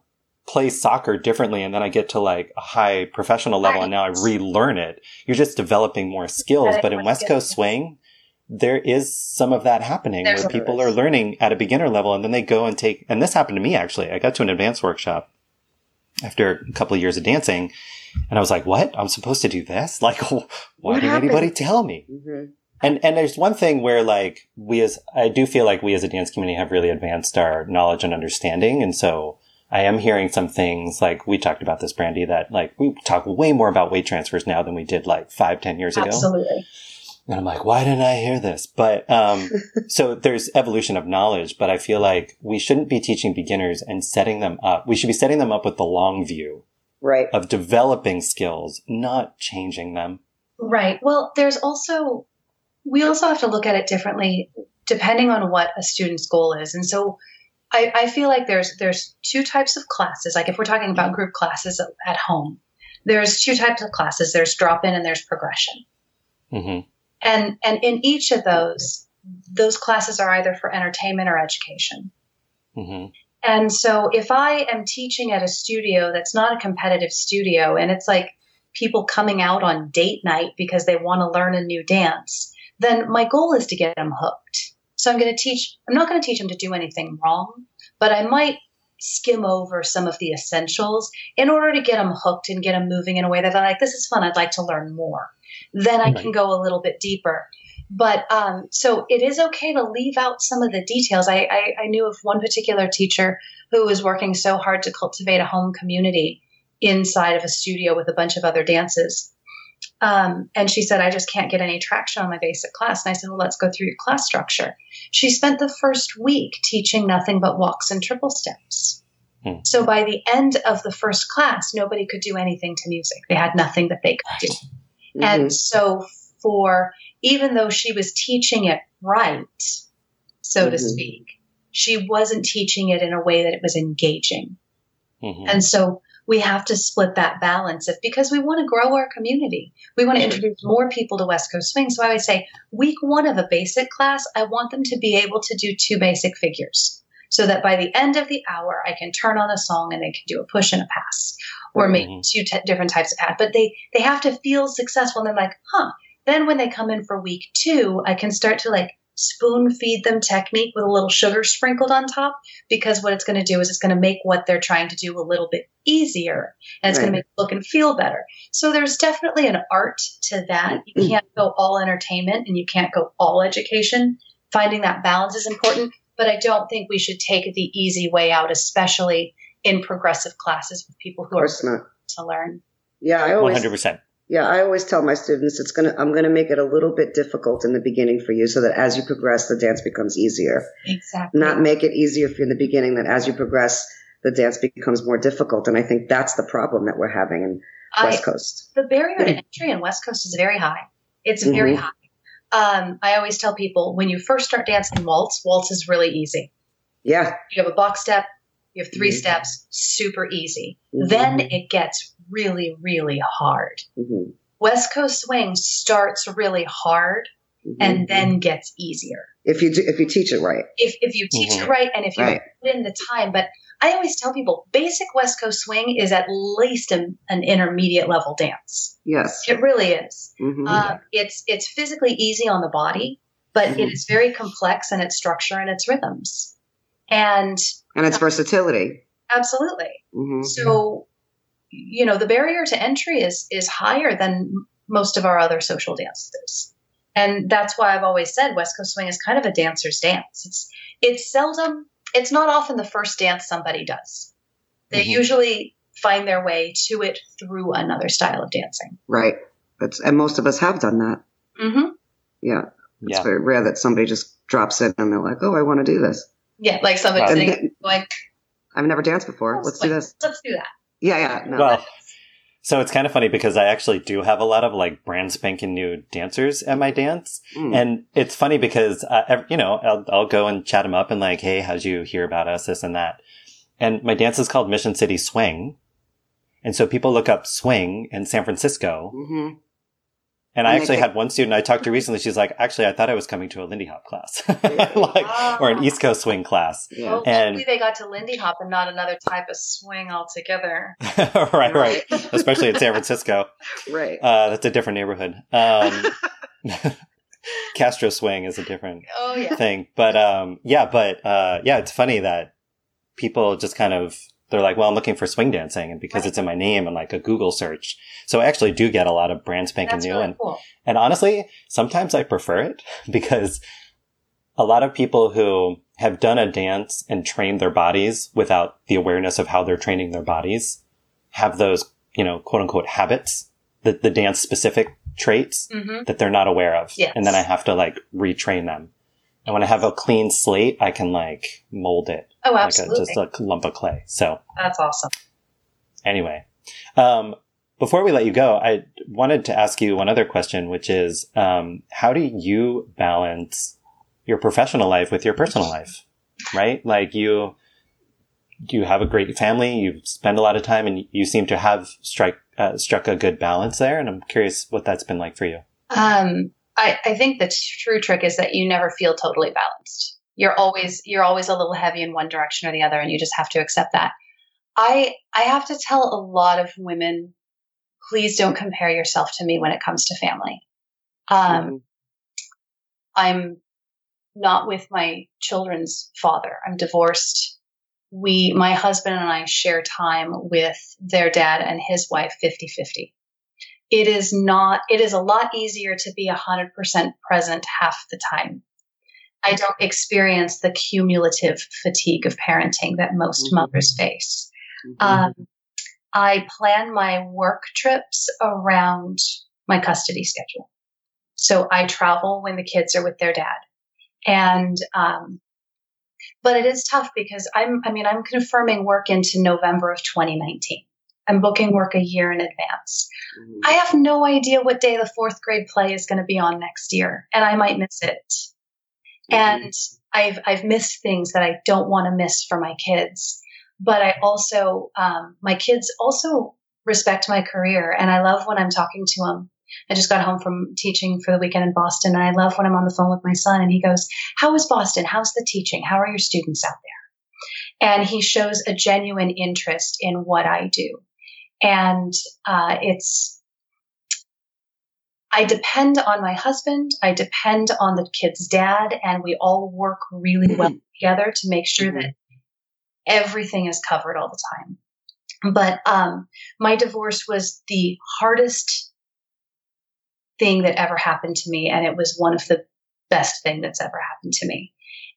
play soccer differently and then I get to like a high professional level and now I relearn it. You're just developing more skills. But in West Coast skills. Swing, there is some of that happening There's where people are learning at a beginner level and then they go and take, and this happened to me actually. I got to an advanced workshop after a couple of years of dancing and I was like, what? I'm supposed to do this? Like, why What didn't happened? anybody tell me? Mhm. And and there's one thing where like we as I do feel like we as a dance community have really advanced our knowledge and understanding, and so I am hearing some things like we talked about this, Brandi, that like we talk way more about weight transfers now than we did like five, ten years ago. Absolutely. And I'm like, why didn't I hear this? But um, so there's evolution of knowledge, but I feel like we shouldn't be teaching beginners and setting them up. We should be setting them up with the long view Right. of developing skills, not changing them. Right. Well, there's also, we also have to look at it differently depending on what a student's goal is. And so I, I feel like there's, there's two types of classes. Like if we're talking about group classes at home, there's two types of classes. There's drop in and there's progression. hmm And, and in each of those, those classes are either for entertainment or education. hmm And so if I am teaching at a studio that's not a competitive studio and it's like people coming out on date night because they want to learn a new dance, then my goal is to get them hooked. So I'm going to teach, I'm not going to teach them to do anything wrong, but I might skim over some of the essentials in order to get them hooked and get them moving in a way that they're like, this is fun. I'd like to learn more. Then I can go a little bit deeper. But um, so it is okay to leave out some of the details. I, I, I knew of one particular teacher who was working so hard to cultivate a home community inside of a studio with a bunch of other dances. Um, and she said, I just can't get any traction on my basic class. And I said, Well, let's go through your class structure. She spent the first week teaching nothing but walks and triple steps. Hmm. So by the end of the first class, nobody could do anything to music. They had nothing that they could do. Mhm. And so, for even though she was teaching it right, so to Mhm. speak, she wasn't teaching it in a way that it was engaging. hmm And so, we have to split that balance of because we want to grow our community. We want to introduce more people to West Coast Swing. So, I would say, week one of a basic class, I want them to be able to do two basic figures. So that by the end of the hour, I can turn on a song and they can do a push and a pass, or maybe Mhm. two t- different types of pass. But they they have to feel successful. And they're like, huh. Then when they come in for week two, I can start to like spoon feed them technique with a little sugar sprinkled on top because what it's going to do is it's going to make what they're trying to do a little bit easier and it's going to make it look and feel better. So there's definitely an art to that. You can't go all entertainment and you can't go all education. Finding that balance is important, but I don't think we should take the easy way out, especially in progressive classes with people who are not. to learn. Yeah, I always hundred percent. Yeah, I always tell my students it's gonna I'm gonna make it a little bit difficult in the beginning for you so that as you progress the dance becomes easier. Exactly. Not make it easier for you in the beginning that as you progress the dance becomes more difficult. And I think that's the problem that we're having in I, West Coast. the barrier to entry in West Coast is very high. It's very Mhm. high. Um, I always tell people when you first start dancing waltz, waltz is really easy. Yeah. You have a box step, you have 3 Mhm. steps, super easy. Mhm. Then it gets really, really hard. Mhm. West Coast swing starts really hard Mhm. and then gets easier. if you do, if you teach it right. If, if you teach it right and if you Right. put in the time. But I always tell people basic West Coast swing is at least an, an intermediate level dance. Yes. It really is. Mhm. Um, it's it's physically easy on the body, but it Mhm. is very complex in its structure and its rhythms. And and its versatility. absolutely. Mhm. So, you know, the barrier to entry is is higher than most of our other social dances. And that's why I've always said West Coast swing is kind of a dancer's dance. It's it's seldom it's not often the first dance somebody does. They Mhm. usually find their way to it through another style of dancing. Right. That's, and most of us have done that. Mm-hmm. Yeah. It's Yeah. very rare that somebody just drops in and they're like, "Oh, I want to do this." Yeah, like somebody Wow. sitting And- going, I've never danced before. Let's do this. Let's do that. Yeah, yeah. No. Well, So it's kind of funny because I actually do have a lot of like brand spanking new dancers at my dance. Mm. And it's funny because, uh, you know, I'll, I'll go and chat them up and like, Hey, how'd you hear about us? This and that. And my dance is called Mission City Swing. And so people look up swing in San Francisco. Mm-hmm. And, I actually had one student I talked to recently. She's like, actually, I thought I was coming to a Lindy Hop class, like, oh. or an East Coast swing class. Yeah. Well, and they got to Lindy Hop and not another type of swing altogether. right, right, right, Especially in San Francisco. right. Uh, that's a different neighborhood. Um, Castro swing is a different oh, yeah. thing, but um, yeah, but uh, yeah, it's funny that people just kind of they're like, well, I'm looking for swing dancing, and because right. it's in my name and like a Google search, so I actually do get a lot of brand spanking That's new. Really and cool. and honestly, sometimes I prefer it because a lot of people who have done a dance and trained their bodies without the awareness of how they're training their bodies have those, you know, quote unquote habits, the, the dance specific traits mm-hmm. that they're not aware of. Yes. And then I have to like retrain them. And when I have a clean slate, I can like mold it. Oh, absolutely. Like a, just a lump of clay. So that's awesome. Anyway, um, before we let you go, I wanted to ask you one other question, which is, um, how do you balance your professional life with your personal life? Right? Like you, you have a great family, you spend a lot of time and you seem to have strike, uh, struck a good balance there. And I'm curious what that's been like for you. Um, I, I think the true trick is that you never feel totally balanced. You're always you're always a little heavy in one direction or the other, and you just have to accept that. I I have to tell a lot of women, please don't compare yourself to me when it comes to family. Um, mm-hmm. I'm not with my children's father. I'm divorced. We, my husband and I share time with their dad and his wife 50 50 it is not, it is a lot easier to be 100% present half the time. I don't experience the cumulative fatigue of parenting that most mm-hmm. mothers face. Mm-hmm. Um, I plan my work trips around my custody schedule. So I travel when the kids are with their dad. And, um, but it is tough because I'm, I mean, I'm confirming work into November of 2019. I'm booking work a year in advance. Mm-hmm. I have no idea what day the fourth grade play is going to be on next year, and I might miss it. Mm-hmm. And I've I've missed things that I don't want to miss for my kids. But I also um, my kids also respect my career, and I love when I'm talking to them. I just got home from teaching for the weekend in Boston, and I love when I'm on the phone with my son, and he goes, "How is Boston? How's the teaching? How are your students out there?" And he shows a genuine interest in what I do and uh, it's I depend on my husband. I depend on the kid's dad, and we all work really well mm-hmm. together to make sure mm-hmm. that everything is covered all the time. But um, my divorce was the hardest thing that ever happened to me, and it was one of the best thing that's ever happened to me.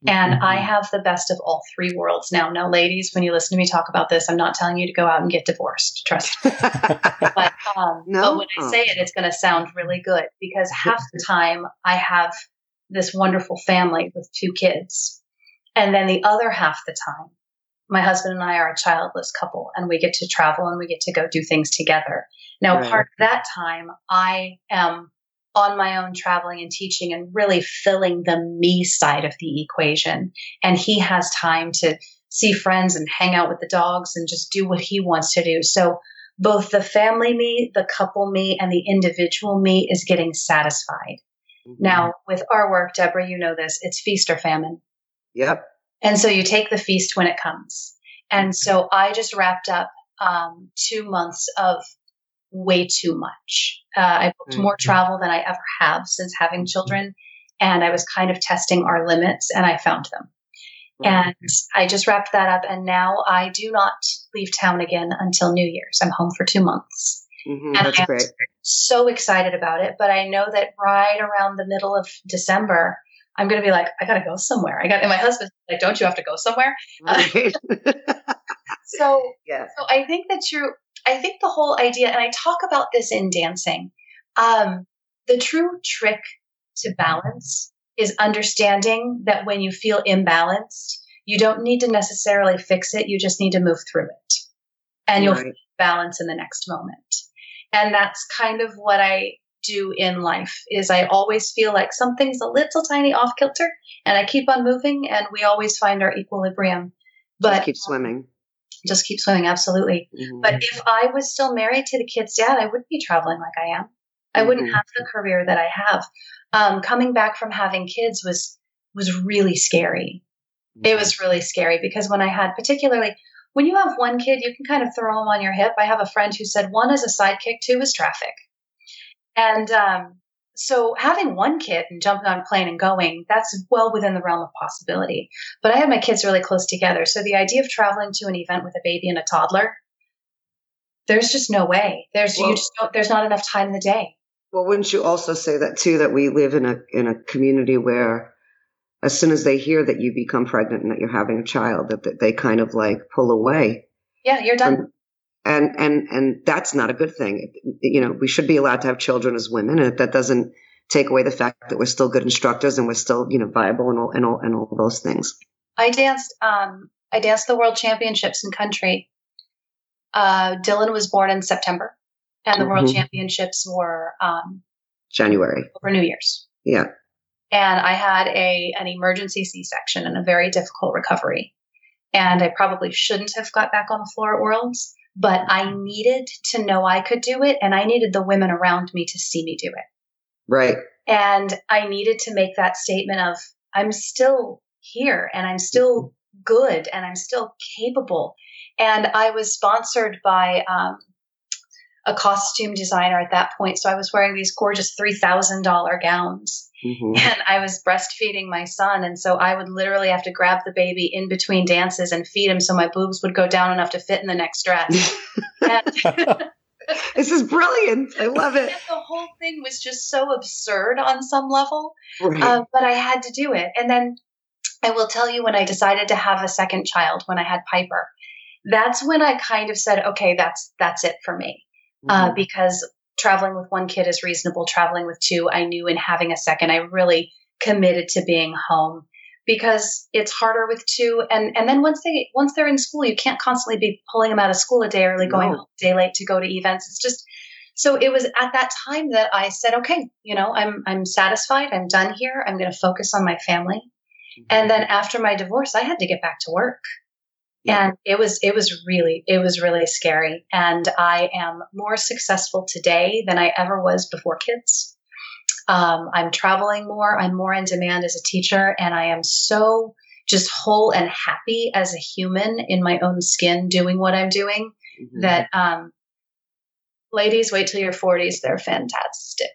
And mm-hmm. I have the best of all three worlds now. Now, ladies, when you listen to me talk about this, I'm not telling you to go out and get divorced. Trust me. but, um, no? but when I say it, it's going to sound really good because half the time I have this wonderful family with two kids. And then the other half the time, my husband and I are a childless couple and we get to travel and we get to go do things together. Now, right. part of that time, I am on my own traveling and teaching and really filling the me side of the equation. And he has time to see friends and hang out with the dogs and just do what he wants to do. So both the family me, the couple me, and the individual me is getting satisfied. Mm-hmm. Now, with our work, Deborah, you know this, it's feast or famine. Yep. And so you take the feast when it comes. And so I just wrapped up um, two months of way too much. Uh, I booked mm-hmm. more travel than I ever have since having children. And I was kind of testing our limits and I found them. And I just wrapped that up. And now I do not leave town again until New Year's. I'm home for two months. Mm-hmm, and I'm great. so excited about it. But I know that right around the middle of December, I'm going to be like, I got to go somewhere. I got, and my husband's like, don't you have to go somewhere? Right. so, yeah. so I think that you're, I think the whole idea, and I talk about this in dancing, um, the true trick to balance is understanding that when you feel imbalanced, you don't need to necessarily fix it. You just need to move through it and you'll right. balance in the next moment. And that's kind of what I do in life is I always feel like something's a little tiny off kilter and I keep on moving and we always find our equilibrium. But Just keep swimming. Just keep swimming, absolutely. Mhm. But if I was still married to the kid's dad, I wouldn't be traveling like I am. I wouldn't Mhm. have the career that I have. Um, coming back from having kids was was really scary. It was really scary because when I had, particularly when you have one kid, you can kind of throw them on your hip. I have a friend who said one is a sidekick, two is traffic. And um, so having one kid and jumping on a plane and going, that's well within the realm of possibility. But I had my kids really close together. So the idea of traveling to an event with a baby and a toddler, there's just no way. There's Well- you just don't, there's not enough time in the day. Well, wouldn't you also say that too? That we live in a in a community where, as soon as they hear that you become pregnant and that you're having a child, that, that they kind of like pull away, Yeah, you're done. And and and that's not a good thing. You know, we should be allowed to have children as women, and that doesn't take away the fact that we're still good instructors and we're still you know viable and all and all and all those things. I danced. Um, I danced the world championships in country. Uh, Dylan was born in September, and the world Mhm. championships were um, January, over New Year's. yeah. And I had a an emergency C section and a very difficult recovery. And I probably shouldn't have got back on the floor at Worlds, but I needed to know I could do it, and I needed the women around me to see me do it. Right. And I needed to make that statement of I'm still here and I'm still good and I'm still capable. And I was sponsored by um, a costume designer at that point. So I was wearing these gorgeous $3,000 gowns hmm and I was breastfeeding my son. And so I would literally have to grab the baby in between dances and feed him so my boobs would go down enough to fit in the next dress. and, this is brilliant. I love it. the whole thing was just so absurd on some level. Right. Uh, but I had to do it. And then I will tell you when I decided to have a second child, when I had Piper, that's when I kind of said, okay, that's that's it for me. Uh, Mhm. because traveling with one kid is reasonable. Traveling with two, I knew in having a second, I really committed to being home because it's harder with two. And and then once they once they're in school, you can't constantly be pulling them out of school a day early, going No. day late to go to events. It's just so it was at that time that I said, okay, you know, I'm I'm satisfied. I'm done here. I'm going to focus on my family. And then after my divorce, I had to get back to work. Yeah. And it was it was really it was really scary. And I am more successful today than I ever was before kids. Um, I'm traveling more. I'm more in demand as a teacher, and I am so just whole and happy as a human in my own skin doing what I'm doing. Mhm. That um, ladies, wait till your 40s. They're fantastic.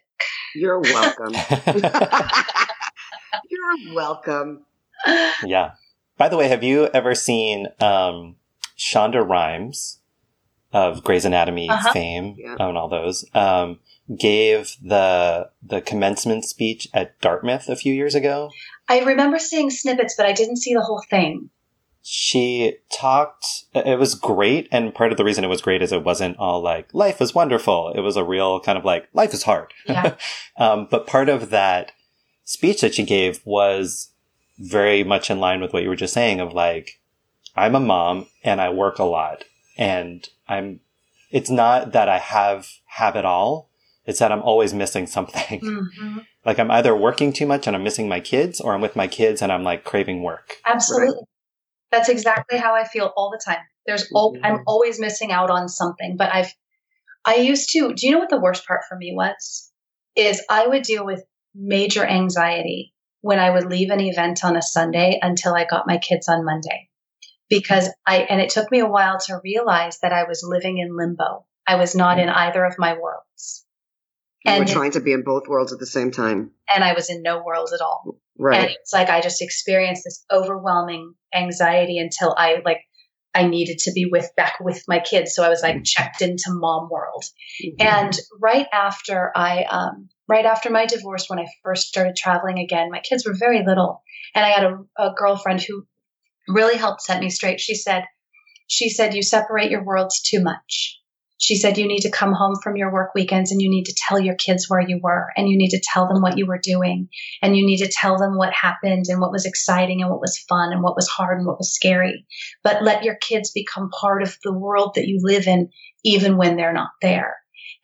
You're welcome. You're welcome. yeah. By the way, have you ever seen um, Shonda Rhimes of Grey's Anatomy Uh-huh. fame Yeah. and all those? Um, gave the the commencement speech at Dartmouth a few years ago. I remember seeing snippets, but I didn't see the whole thing. She talked. It was great, and part of the reason it was great is it wasn't all like life is wonderful. It was a real kind of like life is hard. Yeah. um, but part of that speech that she gave was very much in line with what you were just saying of like, I'm a mom and I work a lot and I'm, it's not that I have, have it all. It's that I'm always missing something. hmm like I'm either working too much and I'm missing my kids or I'm with my kids and I'm like craving work. Absolutely. That's exactly how I feel all the time. There's all, Mhm. I'm always missing out on something, but I've I used to do you know what the worst part for me was? Is I would deal with major anxiety when I would leave an event on a Sunday until I got my kids on Monday. Because I and it took me a while to realize that I was living in limbo. I was not in either of my worlds. You were And trying to be in both worlds at the same time. and I was in no world at all. Right. And it's like I just experienced this overwhelming anxiety until I like I needed to be with back with my kids. So I was like checked into mom world. Mhm. And right after I um right after my divorce when I first started traveling again, my kids were very little. And I had a, a girlfriend who really helped set me straight. She said, she said, you separate your worlds too much. She said, you need to come home from your work weekends and you need to tell your kids where you were and you need to tell them what you were doing and you need to tell them what happened and what was exciting and what was fun and what was hard and what was scary. But let your kids become part of the world that you live in, even when they're not there.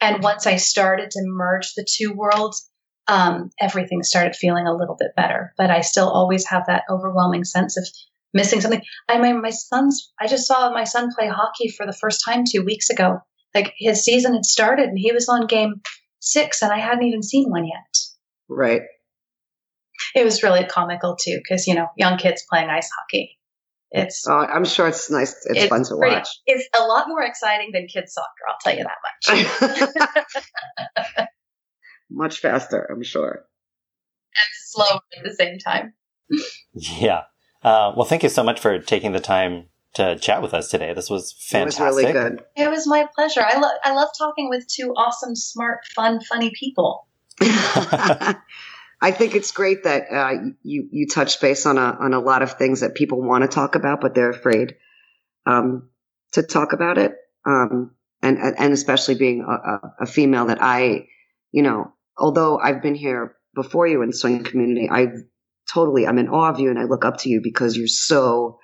And once I started to merge the two worlds, um, everything started feeling a little bit better. But I still always have that overwhelming sense of missing something. I mean, my son's, I just saw my son play hockey for the first time two weeks ago. Like his season had started and he was on game six and I hadn't even seen one yet. Right. It was really comical too, because, you know, young kids playing ice hockey. It's, Oh, I'm sure it's nice. It's, fun to pretty- watch. It's a lot more exciting than kids soccer, I'll tell you that much. Much faster, I'm sure. And slower at the same time. Yeah. Uh, well, thank you so much for taking the time to chat with us today. This was fantastic. It was really good. It was my pleasure. I love I love talking with two awesome, smart, fun, funny people. I think it's great that uh, you you touch base on a on a lot of things that people want to talk about, but they're afraid um, to talk about it. Um, and and especially being a, a- female, that I, you know, although I've been here before you in the swing community, I totally I'm in awe of you, and I look up to you because you're so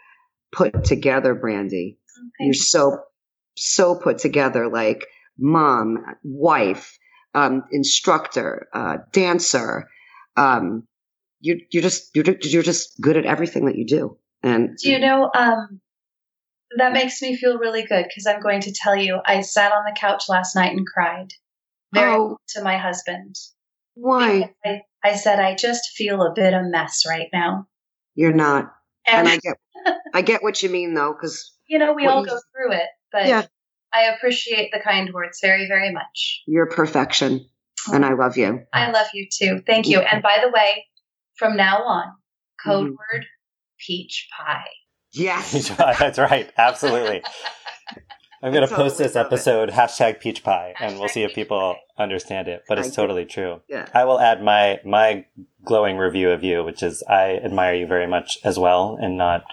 put together, Brandi you're so so put together like mom wife um, instructor uh, dancer um, you're, you're just you're, you're just good at everything that you do and Do you know, um, that makes me feel really good because I'm going to tell you, I sat on the couch last night and cried very Oh. to my husband. why I, I said, I just feel a bit a mess right now. you're not And, and i get i get what you mean though because you know, we all you- go through it, but Yeah. I appreciate the kind words very, very much. you're perfection and i love you I love you too. Thank you. And by the way, from now on, code Mhm. word peach pie. yes That's right. Absolutely. I'm going I to post this love it. episode, hashtag peach pie, and we'll see if people pie. understand it. But it's get- totally true. yeah I will add my my glowing review of you, which is I admire you very much as well, and not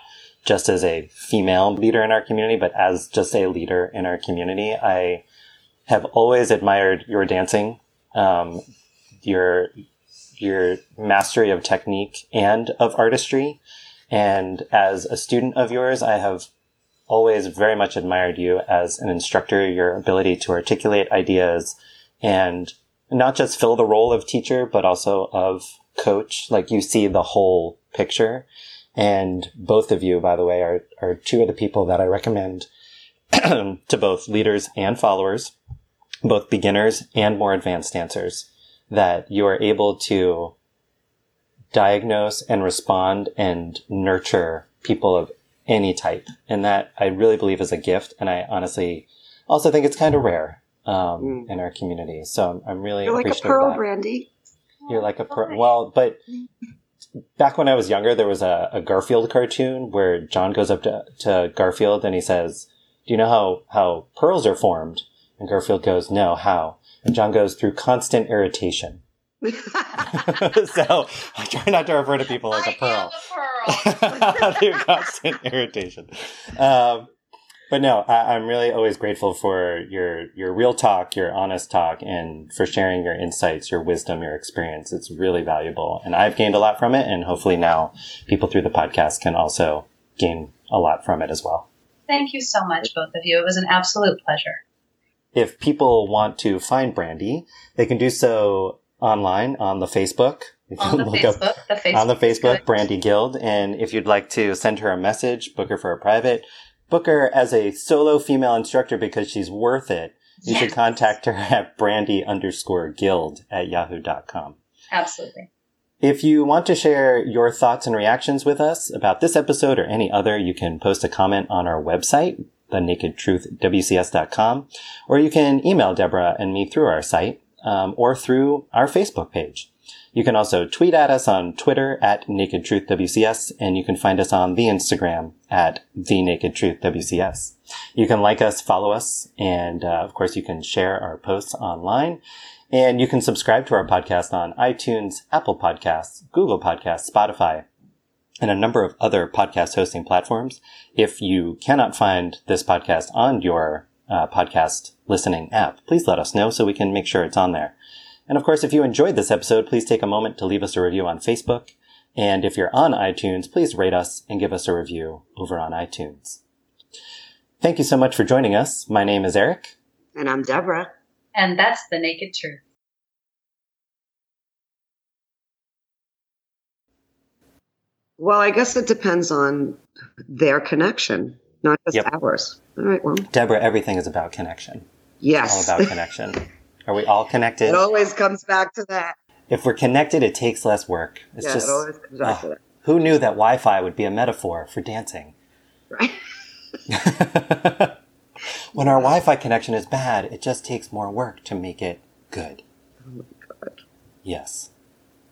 just as a female leader in our community, but as just a leader in our community. I have always admired your dancing, um, your your mastery of technique and of artistry, and as a student of yours, I have always very much admired you as an instructor, your ability to articulate ideas and not just fill the role of teacher, but also of coach. Like you see the whole picture. And both of you, by the way, are, are two of the people that I recommend to both leaders and followers, both beginners and more advanced dancers, that you are able to diagnose and respond and nurture people of any type. And that I really believe is a gift. And I honestly also think it's kind of rare um, Mm. in our community. So I'm, I'm really you're like a pearl that. Brandi You're like a pearl. Well, but back when I was younger, there was a, a Garfield cartoon where Jon goes up to, to Garfield and he says, "Do you know how how pearls are formed?" And Garfield goes, "No, how?" And Jon goes through constant irritation. so I try not to refer to people like a pearl. pearl. through constant irritation. Um, but no, I, I'm really always grateful for your your real talk, your honest talk, and for sharing your insights, your wisdom, your experience. It's really valuable, and I've gained a lot from it. And hopefully now, people through the podcast can also gain a lot from it as well. Thank you so much, both of you. It was an absolute pleasure. If people want to find Brandi, they can do so online on the Facebook. On the look up Facebook, the Facebook on the Facebook, good. Brandi Guild. And if you'd like to send her a message, book her for a private, book her as a solo female instructor because she's worth it. You should contact her at brandi underscore guild at yahoo.com. Absolutely. If you want to share your thoughts and reactions with us about this episode or any other, you can post a comment on our website, thenakedtruthwcs.com, or you can email Deborah and me through our site um, or through our Facebook page. You can also tweet at us on Twitter at Naked Truth WCS, and you can find us on the Instagram at The Naked Truth WCS. You can like us, follow us, and uh, of course you can share our posts online. And you can subscribe to our podcast on iTunes, Apple Podcasts, Google Podcasts, Spotify, and a number of other podcast hosting platforms. If you cannot find this podcast on your uh, podcast listening app, please let us know so we can make sure it's on there. And of course, if you enjoyed this episode, please take a moment to leave us a review on Facebook. And if you're on iTunes, please rate us and give us a review over on iTunes. Thank you so much for joining us. My name is Eric. and i'm deborah And that's the naked truth. Well, I guess it depends on their connection, not just Yep. ours. All right, well, Deborah, everything is about connection. yes. All about connection. Are we all connected? it always comes back to that. If we're connected, it takes less work. It's yeah, just it always comes back oh, to that. who knew that Wi-Fi would be a metaphor for dancing? Right? when our Wi-Fi connection is bad, it just takes more work to make it good. Oh my God. Yes.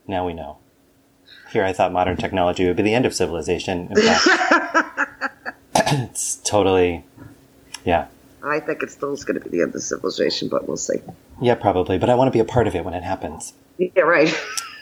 Now we know. Here I thought modern technology would be the end of civilization. In fact, it's totally, yeah. I think it still is going to be the end of civilization, but we'll see. Yeah, probably, but I want to be a part of it when it happens. Yeah, right.